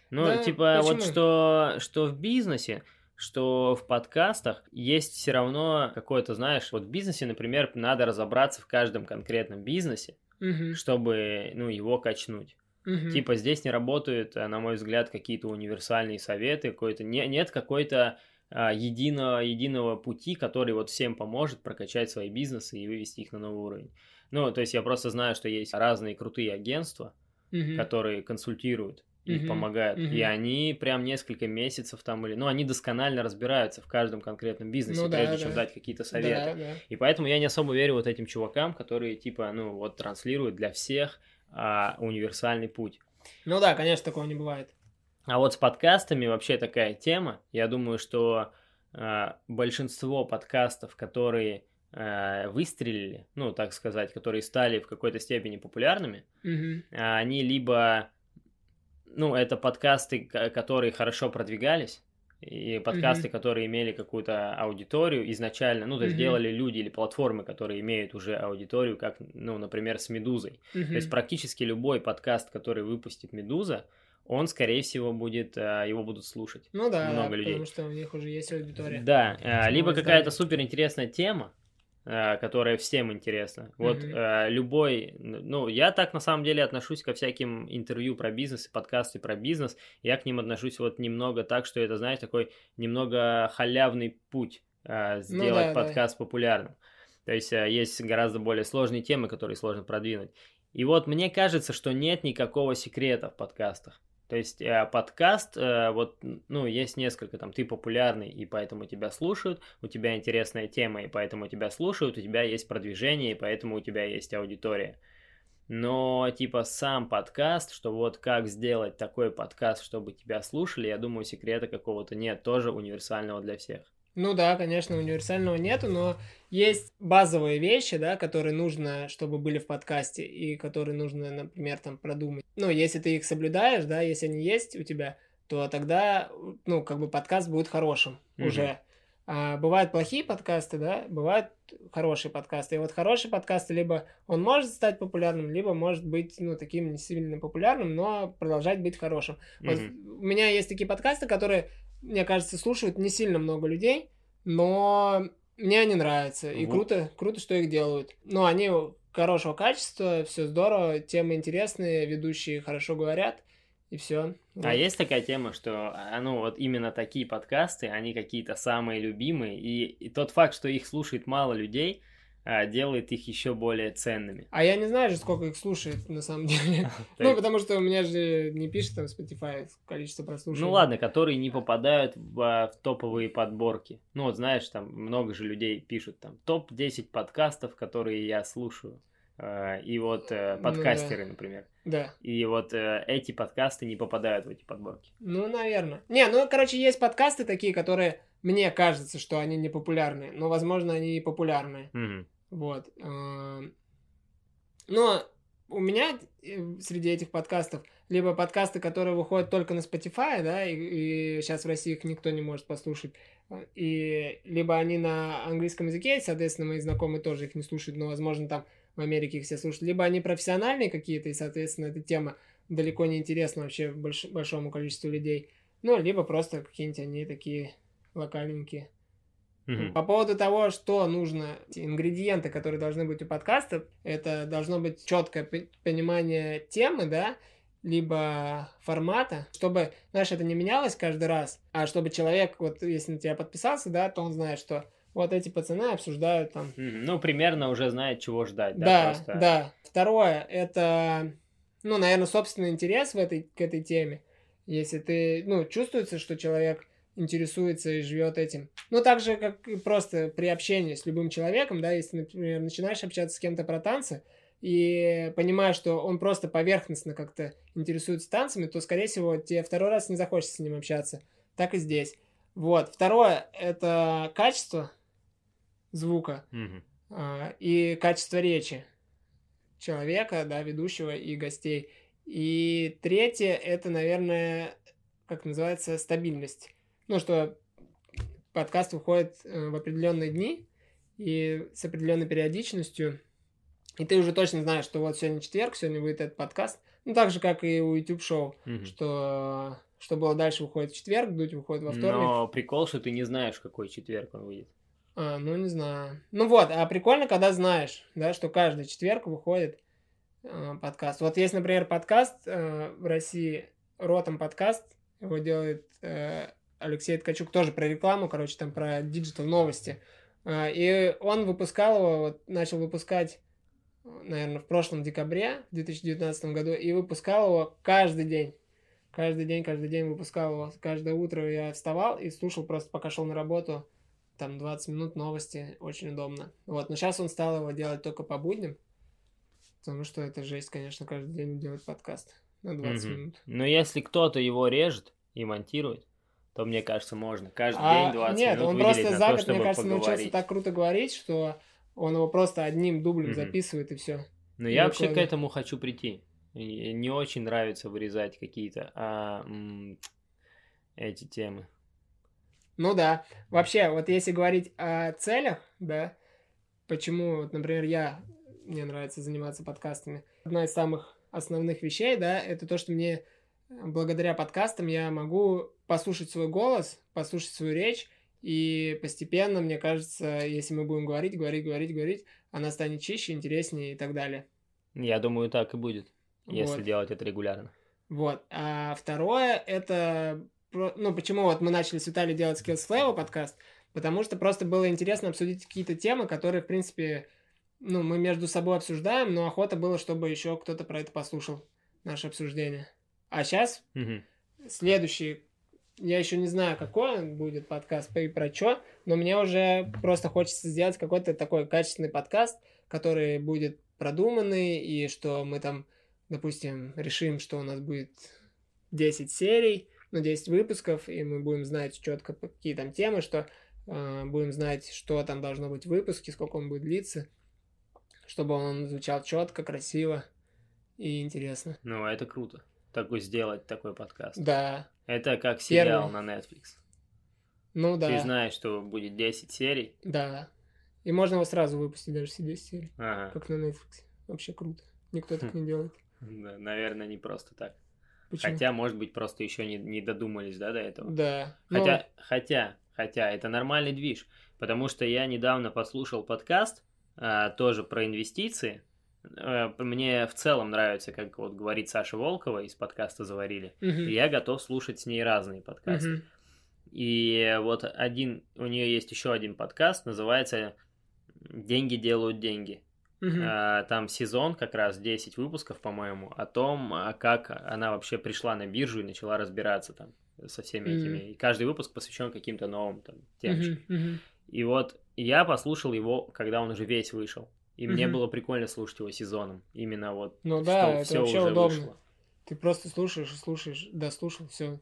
Ну, да, типа, почему? вот что, что в бизнесе, что в подкастах есть все равно какое-то, знаешь, вот в бизнесе, например, надо разобраться в каждом конкретном бизнесе, угу. чтобы, ну, его качнуть. Угу. Типа здесь не работают, э, на мой взгляд, какие-то универсальные советы, какой-то не, нет какой-то а, единого, единого пути, который вот всем поможет прокачать свои бизнесы и вывести их на новый уровень. Ну, то есть я просто знаю, что есть разные крутые агентства, угу. которые консультируют и Мгм, помогают. мгм. И они прям несколько месяцев там или... Ну, они досконально разбираются в каждом конкретном бизнесе, Ну да, прежде чем да. дать какие-то советы. Да, да. И поэтому я не особо верю вот этим чувакам, которые типа, ну, вот транслируют для всех а, универсальный путь. Ну да, конечно, такого не бывает. А вот с подкастами вообще такая тема. Я думаю, что а, большинство подкастов, которые выстрелили, ну, так сказать, которые стали в какой-то степени популярными, а, они либо, ну, это подкасты, ко- которые хорошо продвигались, и подкасты, Мгм. которые имели какую-то аудиторию изначально, ну, то есть Мгм. делали люди или платформы, которые имеют уже аудиторию, как, ну, например, с Медузой. То есть практически любой подкаст, который выпустит Медуза, он, скорее всего, будет, а, его будут слушать. Ну да, много да, людей. потому что у них уже есть аудитория. Да, Почему либо какая-то супер интересная тема, которая всем интересна. Вот а, любой, ну, я так на самом деле отношусь ко всяким интервью про бизнес и подкасты про бизнес. Я к ним отношусь вот немного так, что это, знаешь, такой немного халявный путь а, сделать Ну да, да. подкаст популярным. То есть есть гораздо более сложные темы, которые сложно продвинуть. И вот мне кажется, что нет никакого секрета в подкастах. То есть э, подкаст, э, вот, ну, есть несколько, там, ты популярный, и поэтому тебя слушают, у тебя интересная тема, и поэтому тебя слушают, у тебя есть продвижение, и поэтому у тебя есть аудитория. Но, типа, сам подкаст, что вот как сделать такой подкаст, чтобы тебя слушали, я думаю, секрета какого-то нет, тоже универсального для всех. Ну да, конечно, универсального нету, но есть базовые вещи, да, которые нужно, чтобы были в подкасте, и которые нужно, например, там продумать. Ну, если ты их соблюдаешь, да, если они есть у тебя, то тогда, ну, как бы подкаст будет хорошим Мгм. уже. А бывают плохие подкасты, да, бывают хорошие подкасты. И вот хороший подкаст, либо он может стать популярным, либо может быть, ну, таким не сильно популярным, но продолжать быть хорошим. Вот Мгм. у меня есть такие подкасты, которые, мне кажется, слушают не сильно много людей, но мне они нравятся. И Вот. круто, круто, что их делают. Ну, они хорошего качества, все здорово, темы интересные, ведущие хорошо говорят, и все. А есть такая тема, что, а, ну, вот именно такие подкасты, они какие-то самые любимые, и, и тот факт, что их слушает мало людей, а, делает их еще более ценными. А я не знаю же, сколько их слушает на самом деле. [LAUGHS] [LAUGHS] Ну, потому что у меня же не пишет там Spotify количество прослушиваний. Ну ладно, которые не попадают в, а, топовые подборки. Ну вот знаешь, там много же людей пишут там топ-10 подкастов, которые я слушаю. А, И вот э, Ну подкастеры, например. Да. И вот э, эти подкасты не попадают в эти подборки. Ну, наверное. Не, ну, короче, есть подкасты такие, которые мне кажется, что они не популярные, но, возможно, они и популярные. Мгм. Вот. Но у меня э, среди этих подкастов либо подкасты, которые выходят только на Spotify, да, и, сейчас в России их никто не может послушать, э, и либо они на английском языке, и, соответственно, мои знакомые тоже их не слушают, но, возможно, там в Америке их все слушают, либо они профессиональные какие-то, и, соответственно, эта тема далеко не интересна вообще больш- большому количеству людей. Ну, либо просто какие-нибудь они такие локальненькие. Мгм. По поводу того, что нужно, ингредиенты, которые должны быть у подкаста, это должно быть четкое понимание темы, да, либо формата, чтобы, знаешь, это не менялось каждый раз, а чтобы человек, вот если на тебя подписался, да, то он знает, что вот эти пацаны обсуждают там. Ну, примерно уже знает, чего ждать, да, да, просто. да. Второе, это, ну, наверное, собственный интерес в этой, к этой теме. Если ты, ну, чувствуется, что человек интересуется и живет этим. Ну, так же, как и просто при общении с любым человеком, да, если, например, начинаешь общаться с кем-то про танцы, и понимаешь, что он просто поверхностно как-то интересуется танцами, то, скорее всего, тебе второй раз не захочется с ним общаться. Так и здесь. Вот. Второе, это качество звука Мгм. а, и качество речи человека, да, ведущего и гостей. И третье, это, наверное, как называется, стабильность. Ну, что подкаст выходит э, в определенные дни и с определенной периодичностью. И ты уже точно знаешь, что вот сегодня четверг, сегодня выйдет этот подкаст. Ну, так же, как и у YouTube шоу, Мгм. что что было дальше выходит в четверг, дуть выходит во вторник. Но прикол, что ты не знаешь, какой четверг он выйдет. А, ну не знаю. Ну вот, а прикольно, когда знаешь, да, что каждый четверг выходит э, подкаст. Вот есть, например, подкаст э, в России, Ротом подкаст, его делает э, Алексей Ткачук, тоже про рекламу, короче, там про digital новости. А, и он выпускал его, вот, начал выпускать, наверное, в прошлом декабре, в 2019 году, и выпускал его каждый день. Каждый день, каждый день выпускал его. Каждое утро я вставал и слушал просто, пока шел на работу, там 20 минут новости, очень удобно. Вот, но сейчас он стал его делать только по будням, потому что это жесть, конечно, каждый день делать подкаст на 20 Мгм. минут. Но если кто-то его режет и монтирует, то мне кажется, можно каждый А, день 20 нет, минут он просто за год, мне кажется, научился поговорить. так круто говорить, что он его просто одним дублем Мгм. записывает и все. Но и я вообще к этому хочу прийти. И не очень нравится вырезать какие-то а, м, эти темы. Ну да. Вообще, вот если говорить о целях, да, почему, вот, например, я, мне нравится заниматься подкастами, одна из самых основных вещей, да, это то, что мне благодаря подкастам я могу послушать свой голос, послушать свою речь, и постепенно, мне кажется, если мы будем говорить, говорить, говорить, говорить, она станет чище, интереснее и так далее. Я думаю, так и будет, если Вот. делать это регулярно. Вот. А второе, это... Ну, почему вот мы начали с Виталием делать Skills Flavor подкаст? Потому что просто было интересно обсудить какие-то темы, которые, в принципе, ну, мы между собой обсуждаем, но охота было, чтобы еще кто-то про это послушал, наше обсуждение. А сейчас Мгм. следующий, я еще не знаю, какой он будет подкаст и про что, но мне уже просто хочется сделать какой-то такой качественный подкаст, который будет продуманный, и что мы там, допустим, решим, что у нас будет 10 серий, ну, 10 выпусков, и мы будем знать четко, какие там темы, что э, будем знать, что там должно быть в выпуске, сколько он будет длиться, чтобы он звучал четко, красиво и интересно. Ну, это круто. Такой сделать такой подкаст. Да, Это как сериал Первый. на Netflix. ну да. Ты знаешь, что будет 10 серий. Да. И можно его сразу выпустить, даже все 10 серий. Ага. Как на Netflix. Вообще круто. Никто так не [LAUGHS] делает. Да, наверное, не просто так. Почему? Хотя, может быть, просто еще не, не додумались, да, до этого. Да. Ну, Хотя, хотя, хотя, это нормальный движ. Потому что я недавно послушал подкаст, а, тоже про инвестиции. А, мне в целом нравится, как вот говорит Саша Волкова из подкаста «Заварили». И я готов слушать с ней разные подкасты. мгм. И вот один, у нее есть еще один подкаст, называется «Деньги делают деньги». А, Там сезон, как раз 10 выпусков, по-моему, о том, а, как она вообще пришла на биржу и начала разбираться там со всеми этими. И каждый выпуск посвящен каким-то новым там. Мгм, мгм. И вот я послушал его, когда он уже весь вышел. И мне Мгм. было прикольно слушать его сезоном. Именно вот, Ну да, это все вообще уже удобно. вышло. Ты просто слушаешь, слушаешь, дослушал, все.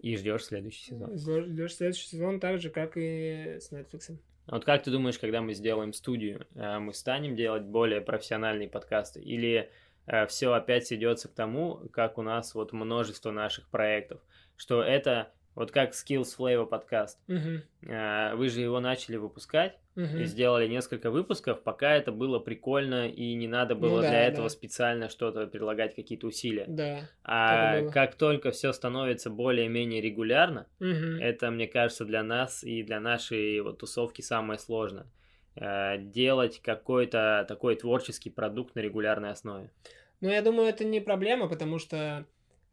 И ждешь следующий сезон. Ждешь следующий сезон так же, как и с Netflix. Вот как ты думаешь, когда мы сделаем студию, э, мы станем делать более профессиональные подкасты? Или все опять идется к тому, как у нас вот множество наших проектов, что это Вот как Skills Flavor подкаст. А, Вы же его начали выпускать Мгм. и сделали несколько выпусков, пока это было прикольно и не надо было Ну да, для этого да. специально что-то предлагать, какие-то усилия. Да. А как только все становится более-менее регулярно, Мгм. это, мне кажется, для нас и для нашей вот тусовки самое сложное. Э, Делать какой-то такой творческий продукт на регулярной основе. Ну, я думаю, это не проблема, потому что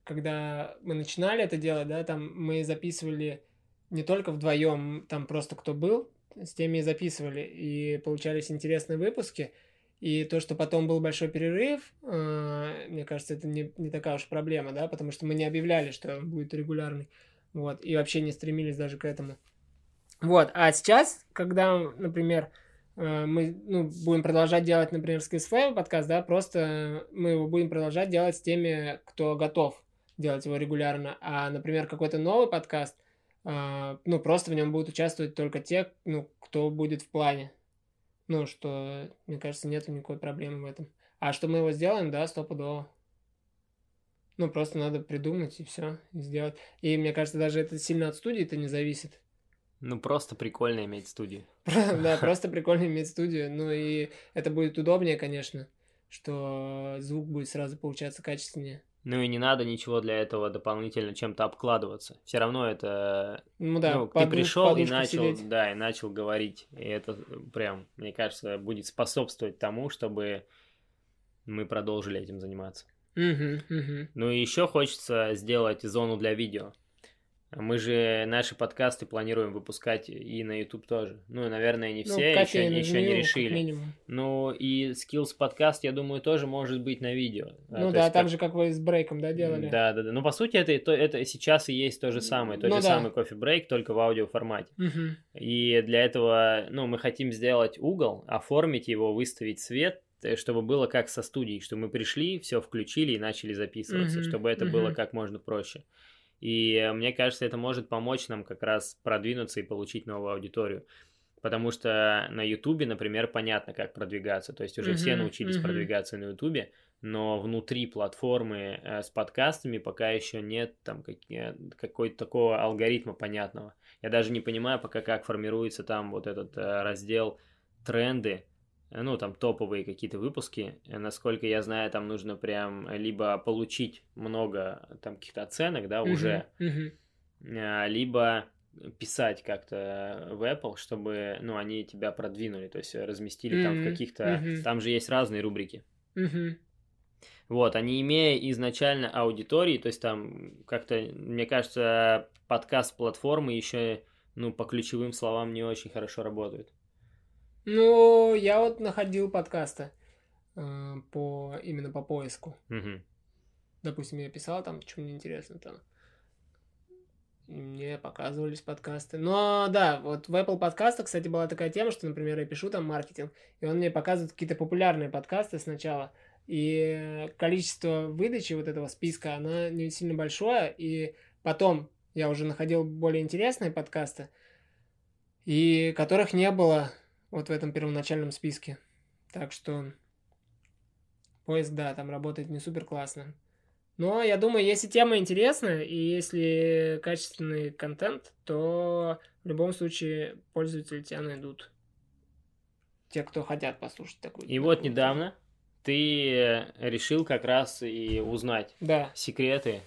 когда мы начинали это делать, да, там мы записывали не только вдвоем, там просто кто был, с теми и записывали, и получались интересные выпуски. И то, что потом был большой перерыв, э, мне кажется, это не, не такая уж проблема, да, потому что мы не объявляли, что он будет регулярный, вот, и вообще не стремились даже к этому. Вот, а сейчас, когда, например, э, мы ну, будем продолжать делать, например, Skillsflame подкаст, да, просто мы его будем продолжать делать с теми, кто готов делать его регулярно. А, например, какой-то новый подкаст, а, ну, просто в нем будут участвовать только те, ну, кто будет в плане. Ну, что, мне кажется, нету никакой проблемы в этом. А что мы его сделаем, да, стопудово. Ну, просто надо придумать и все, и сделать. И мне кажется, даже это сильно от студии-то не зависит. Ну, просто прикольно иметь студию. [LAUGHS] Да, [LAUGHS] просто прикольно иметь студию. Ну и это будет удобнее, конечно, что звук будет сразу получаться качественнее. Ну и не надо ничего для этого дополнительно чем-то обкладываться. Все равно это... Ну да, ну, ты подуш- пришел и начал, сидеть. да, и начал говорить. И это прям, мне кажется, будет способствовать тому, чтобы мы продолжили этим заниматься. Мгм, мгм. Ну и еще хочется сделать зону для видео. Мы же наши подкасты планируем выпускать и на YouTube тоже. Ну, наверное, не Ну, все, еще, кофейный еще не решили. Ну и Skills подкаст, я думаю, тоже может быть на видео. А, Ну то да, так как- же, как вы с брейком, да, делали? Да, да, да. Ну, по сути, это, и то- это сейчас и есть то же самое. Тот Ну же да. самый кофе-брейк, только в аудиоформате. Мгм. И для этого, ну, мы хотим сделать угол, оформить его, выставить свет, э, чтобы было как со студией, что мы пришли, все включили и начали записываться, Мгм, чтобы это было мгм. как можно проще. И мне кажется, это может помочь нам как раз продвинуться и получить новую аудиторию. Потому что на Ютубе, например, понятно, как продвигаться. То есть уже все Мгм, научились мгм. продвигаться на Ютубе, но внутри платформы э, с подкастами пока еще нет там какие- какой-то такого алгоритма понятного. Я даже не понимаю пока, как формируется там вот этот э, раздел тренды, ну, там топовые какие-то выпуски. Э, Насколько я знаю, там нужно прям либо получить много там каких-то оценок, да, уже, а, либо писать как-то в Apple, чтобы, ну, они тебя продвинули, то есть разместили там в каких-то... Там же есть разные рубрики. Вот, они имея изначально аудитории, то есть там как-то, мне кажется, подкаст платформы еще, ну, по ключевым словам не очень хорошо работают. Ну, я вот находил подкасты э, по именно по поиску. Мгм. Допустим, я писал там, что мне интересно там. Мне показывались подкасты. Но да, вот в Apple подкастах, кстати, была такая тема, что, например, я пишу там маркетинг, и он мне показывает какие-то популярные подкасты сначала. И количество выдачи вот этого списка, она не сильно большое. И потом я уже находил более интересные подкасты, и которых не было вот в этом первоначальном списке. Так что поиск, да, там работает не супер классно. Но я думаю, если тема интересная и если качественный контент, то в любом случае пользователи тебя найдут. Те, кто хотят послушать такую. И вот такую недавно ты решил как раз и узнать тему. Да, секреты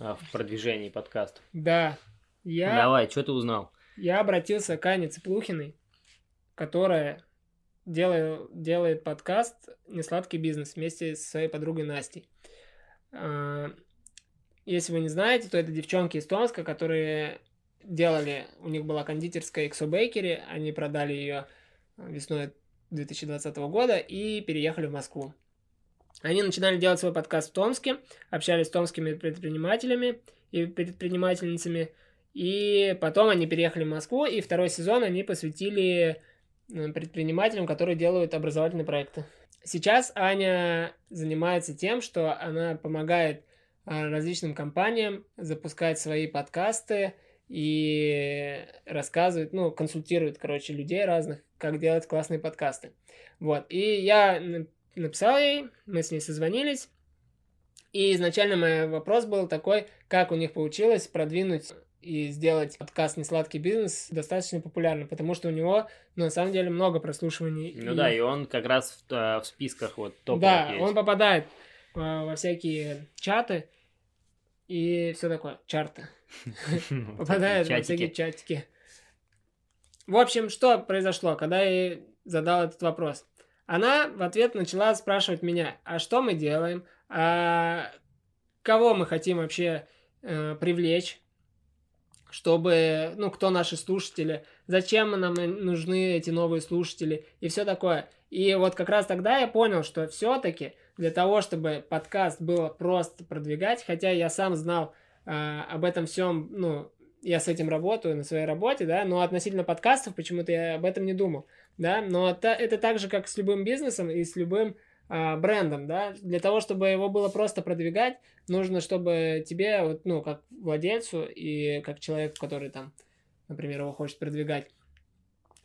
а, в продвижении подкастов. да. Я, Давай, что ты узнал? я обратился к Ане Цыплухиной, которая делает, делает подкаст «Несладкий бизнес» вместе со своей подругой Настей. А, Если вы не знаете, то это девчонки из Томска, которые делали, у них была кондитерская XO Bakery, они продали ее весной 2020 года и переехали в Москву. Они начинали делать свой подкаст в Томске, общались с томскими предпринимателями и предпринимательницами, и потом они переехали в Москву, и второй сезон они посвятили предпринимателям, которые делают образовательные проекты. Сейчас Аня занимается тем, что она помогает а, различным компаниям запускать свои подкасты и рассказывает, ну, консультирует, короче, людей разных, как делать классные подкасты. Вот. И я на- написал ей, мы с ней созвонились, и изначально мой вопрос был такой, как у них получилось продвинуть и сделать подкаст «Несладкий бизнес» достаточно популярным, потому что у него, ну, на самом деле, много прослушиваний. Ну и... да, и он как раз в, э, в списках вот топовых Да, есть. он попадает э, во всякие чаты и все такое, чарты. [LAUGHS] Попадает во всякие чатики. В общем, что произошло, когда я задал этот вопрос? Она в ответ начала спрашивать меня, а что мы делаем, а кого мы хотим вообще э, привлечь, чтобы, ну, кто наши слушатели, зачем нам нужны эти новые слушатели и все такое. И вот как раз тогда я понял, что все-таки для того, чтобы подкаст было просто продвигать, хотя я сам знал э, об этом всем, ну, я с этим работаю на своей работе, да, но относительно подкастов почему-то я об этом не думал, да, но это, это так же, как с любым бизнесом и с любым брендом, да, для того, чтобы его было просто продвигать, нужно, чтобы тебе, вот, ну, как владельцу и как человеку, который там, например, его хочет продвигать,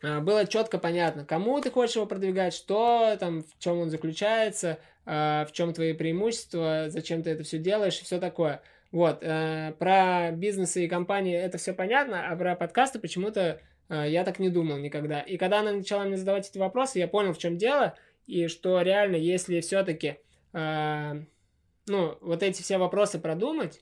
э, было четко понятно, кому ты хочешь его продвигать, что там, в чем он заключается, э, в чем твои преимущества, зачем ты это все делаешь и все такое. Вот, э, про бизнесы и компании это все понятно, а про подкасты почему-то э, я так не думал никогда. И когда она начала мне задавать эти вопросы, я понял, в чем дело, и что реально, если все-таки, э, ну, вот эти все вопросы продумать,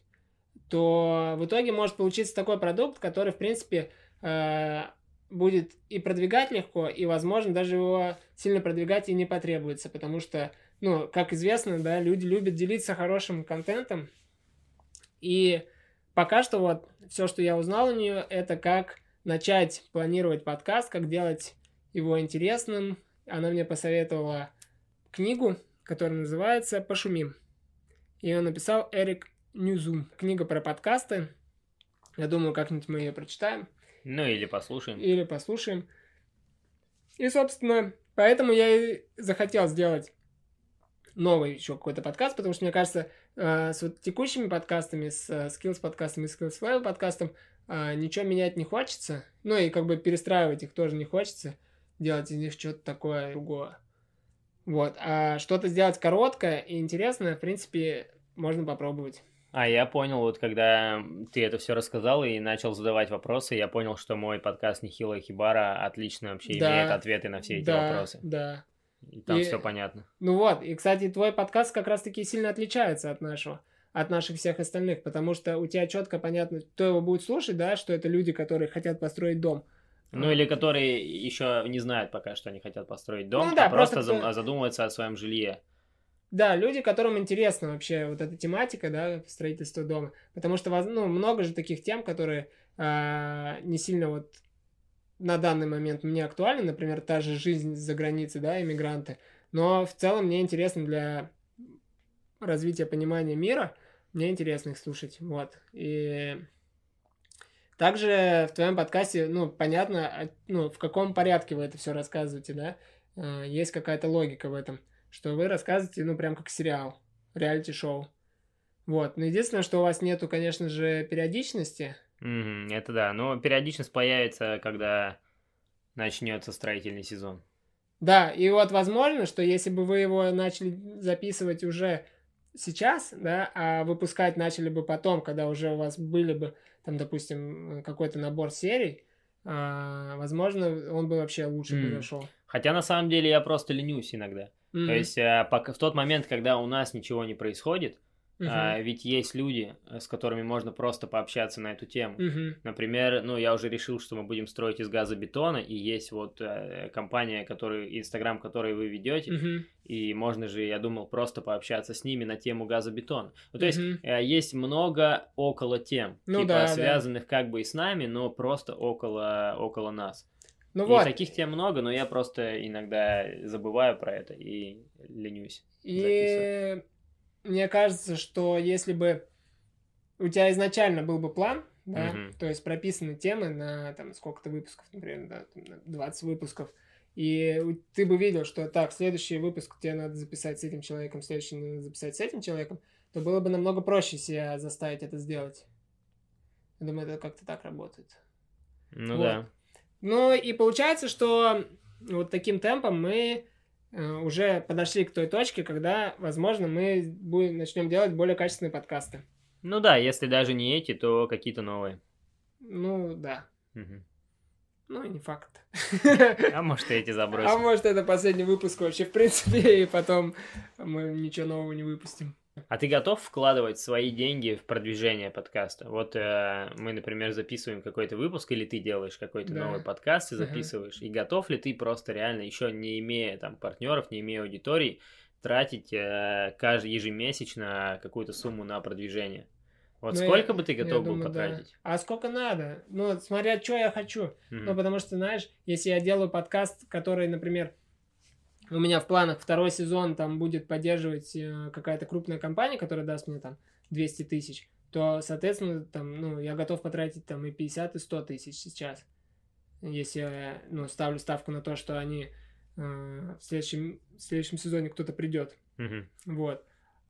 то в итоге может получиться такой продукт, который, в принципе, э, будет и продвигать легко, и, возможно, даже его сильно продвигать и не потребуется, потому что, ну, как известно, да, люди любят делиться хорошим контентом, и пока что вот все, что я узнал у нее, это как начать планировать подкаст, как делать его интересным. Она мне посоветовала книгу, которая называется «Пошумим». Ее написал Эрик Ньюзум. Книга про подкасты. Я думаю, как-нибудь мы ее прочитаем. Ну, или послушаем. Или послушаем. И, собственно, поэтому я и захотел сделать новый еще какой-то подкаст, потому что, мне кажется, э, с вот текущими подкастами, с э, Skills подкастом и Skills Live подкастом э, ничего менять не хочется. Ну и как бы перестраивать их тоже не хочется. Делать из них что-то такое другое. Вот. А что-то сделать короткое и интересное, в принципе, можно попробовать. А я понял, вот когда ты это все рассказал и начал задавать вопросы, я понял, что мой подкаст Нихила Хибара отлично вообще да, имеет ответы на все эти да, вопросы. Да, и там и, все понятно. Ну вот, и, кстати, твой подкаст как раз-таки сильно отличается от нашего, от наших всех остальных, потому что у тебя четко понятно, кто его будет слушать, да, что это люди, которые хотят построить дом. Ну или которые еще не знают пока, что они хотят построить дом, ну, да, а просто, просто кто... задумываются о своем жилье. Да, люди, которым интересна вообще вот эта тематика, да, строительство дома. Потому что, ну, много же таких тем, которые э, не сильно вот на данный момент мне актуальны, например, та же жизнь за границей, да, иммигранты, но в целом мне интересно для развития понимания мира, мне интересно их слушать, вот, и также в твоем подкасте, ну, понятно, а, ну, в каком порядке вы это все рассказываете, да, а, есть какая-то логика в этом, что вы рассказываете, ну, прям как сериал, реалити-шоу, вот, но единственное, что у вас нету, конечно же, периодичности, Угу, это да. Но периодичность появится, когда начнется строительный сезон. Да, и вот возможно, что если бы вы его начали записывать уже сейчас, да, а выпускать начали бы потом, когда уже у вас были бы, там, допустим, какой-то набор серий, а, возможно, он бы вообще лучше mm. подошел. Хотя на самом деле я просто ленюсь иногда. Mm. То есть а, пока, в тот момент, когда у нас ничего не происходит, Uh-huh. А, ведь есть люди, э, с которыми можно просто пообщаться на эту тему. Uh-huh. Например, ну, я уже решил, что мы будем строить из газобетона, и есть вот э, компания, который, Инстаграм, который вы ведете, uh-huh. и можно же, я думал, просто пообщаться с ними на тему газобетона. Ну, то есть, э, есть много около тем, ну, типа, да, связанных да. как бы и с нами, но просто около, около нас. Ну и вот. таких тем много, но я просто иногда забываю про это и ленюсь. И мне кажется, что если бы у тебя изначально был бы план, да, mm-hmm. то есть прописаны темы на там сколько-то выпусков, например, да, там, 20 выпусков, и ты бы видел, что так, следующий выпуск тебе надо записать с этим человеком, следующий надо записать с этим человеком, то было бы намного проще себя заставить это сделать. Я думаю, это как-то так работает. Ну вот. да. Ну и получается, что вот таким темпом мы уже подошли к той точке, когда, возможно, мы будем, начнем делать более качественные подкасты. Ну да, если даже не эти, то какие-то новые. Ну, да. Мгм. Ну, не факт. А может, эти А забросим. может, это последний выпуск вообще, в принципе, и потом мы ничего нового не выпустим. А ты готов вкладывать свои деньги в продвижение подкаста? Вот э, мы, например, записываем какой-то выпуск, или ты делаешь какой-то Да. новый подкаст и записываешь. И готов ли ты просто реально, еще не имея там партнеров, не имея аудитории, тратить э, каждый ежемесячно какую-то сумму на продвижение? Вот Ну, сколько я- бы ты готов был думаю, да. потратить? А сколько надо? Ну, смотря, что я хочу. Мгм. Ну, потому что, знаешь, если я делаю подкаст, который, например, у меня в планах второй сезон там будет поддерживать э, какая-то крупная компания, которая даст мне там 200 тысяч, то, соответственно, там, ну, я готов потратить там и 50, и 100 тысяч сейчас. Если я, ну, ставлю ставку на то, что они э, в, следующем, в следующем сезоне кто-то придет. Мгм. Вот.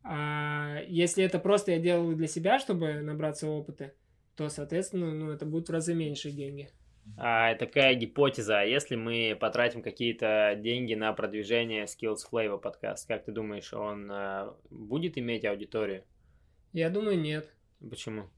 А если это просто я делаю для себя, чтобы набраться опыта, то, соответственно, ну, это будут в разы меньшие деньги. А такая гипотеза, а если мы потратим какие-то деньги на продвижение Skills Flavor подкаст, как ты думаешь, он э, будет иметь аудиторию? Я думаю, нет. Почему?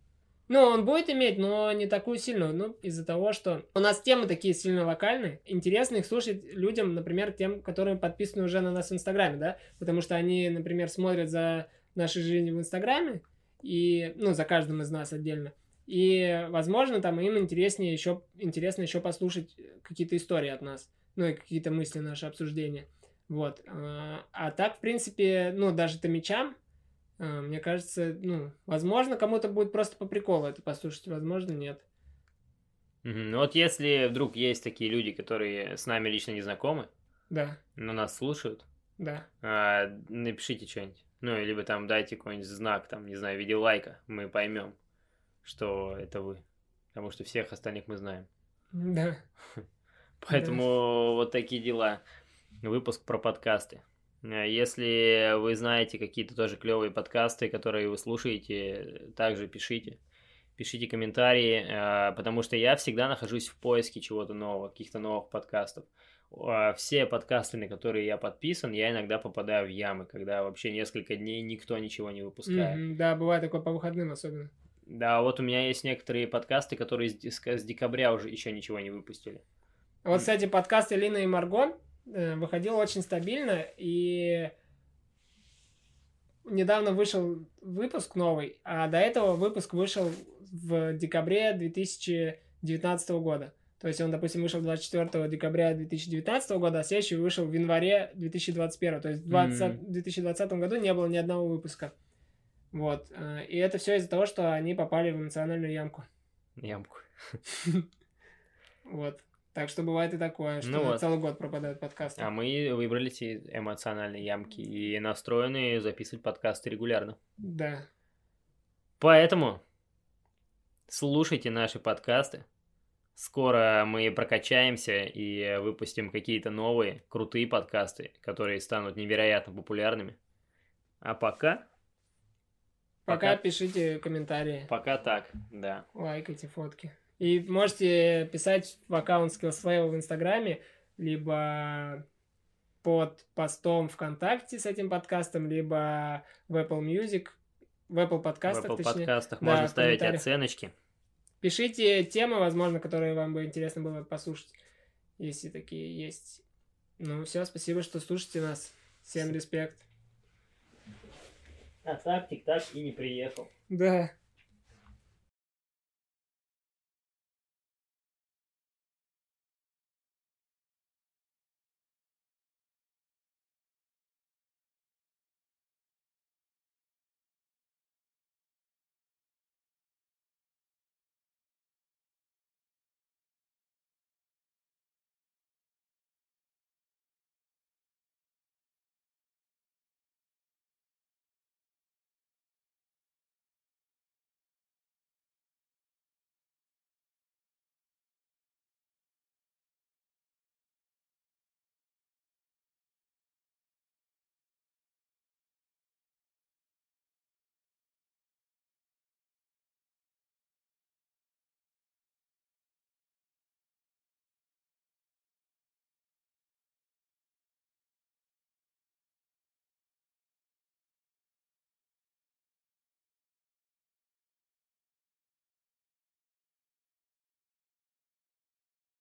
Ну, он будет иметь, но не такую сильную. Ну, из-за того, что у нас темы такие сильно локальные. Интересно их слушать людям, например, тем, которые подписаны уже на нас в Инстаграме, да? Потому что они, например, смотрят за нашей жизнью в Инстаграме, и, ну, за каждым из нас отдельно. И, возможно, там им интереснее еще, интересно еще послушать какие-то истории от нас, ну, и какие-то мысли, наши обсуждения. Вот. А а так, в принципе, ну, даже томичам, а, Мне кажется, ну, возможно, кому-то будет просто по приколу это послушать, возможно, нет. Ну вот если вдруг есть такие люди, которые с нами лично не знакомы, Да, но нас слушают, да. а, напишите что-нибудь. Ну, либо там дайте какой-нибудь знак, там, не знаю, в виде лайка, мы поймем, что это вы. Потому что всех остальных мы знаем. Да. [LAUGHS] Поэтому вот такие дела. Выпуск про подкасты. Э, Если вы знаете какие-то тоже клевые подкасты, которые вы слушаете, также пишите. Пишите комментарии, э, потому что я всегда нахожусь в поиске чего-то нового, каких-то новых подкастов. А Все подкасты, на которые я подписан, я иногда попадаю в ямы, когда вообще несколько дней никто ничего не выпускает. Мгм, Да, бывает такое по выходным особенно. Да, вот у меня есть некоторые подкасты, которые с, декабря уже еще ничего не выпустили. Вот, кстати, подкаст Элина и Марго э, выходил очень стабильно, и недавно вышел выпуск новый, а до этого выпуск вышел в декабре 2019 года. То есть он, допустим, вышел 24 декабря 2019 года, а следующий вышел в январе 2021. То есть в 20 Мгм. в 2020 году не было ни одного выпуска. Вот. э, И это все из-за того, что они попали в эмоциональную ямку. Ямку. [LAUGHS] Вот. Так что бывает и такое, что Ну вот. целый год пропадают подкасты. А мы выбрались из эмоциональной ямки и настроены записывать подкасты регулярно. Да. Поэтому слушайте наши подкасты. Скоро мы прокачаемся и выпустим какие-то новые крутые подкасты, которые станут невероятно популярными. А пока, Пока, Пока. пишите комментарии, пока так, да. лайкайте фотки. И можете писать в аккаунт SkillsFlavor в Инстаграме, либо под постом ВКонтакте с этим подкастом, либо в Apple Music, в Apple подкастах, в Apple точнее. подкастах Да, можно ставить оценочки. Пишите темы, возможно, которые вам бы интересно было послушать, если такие есть. Ну, все, спасибо, что слушаете нас. Всем респект. А так, тик-так и не приехал. Да.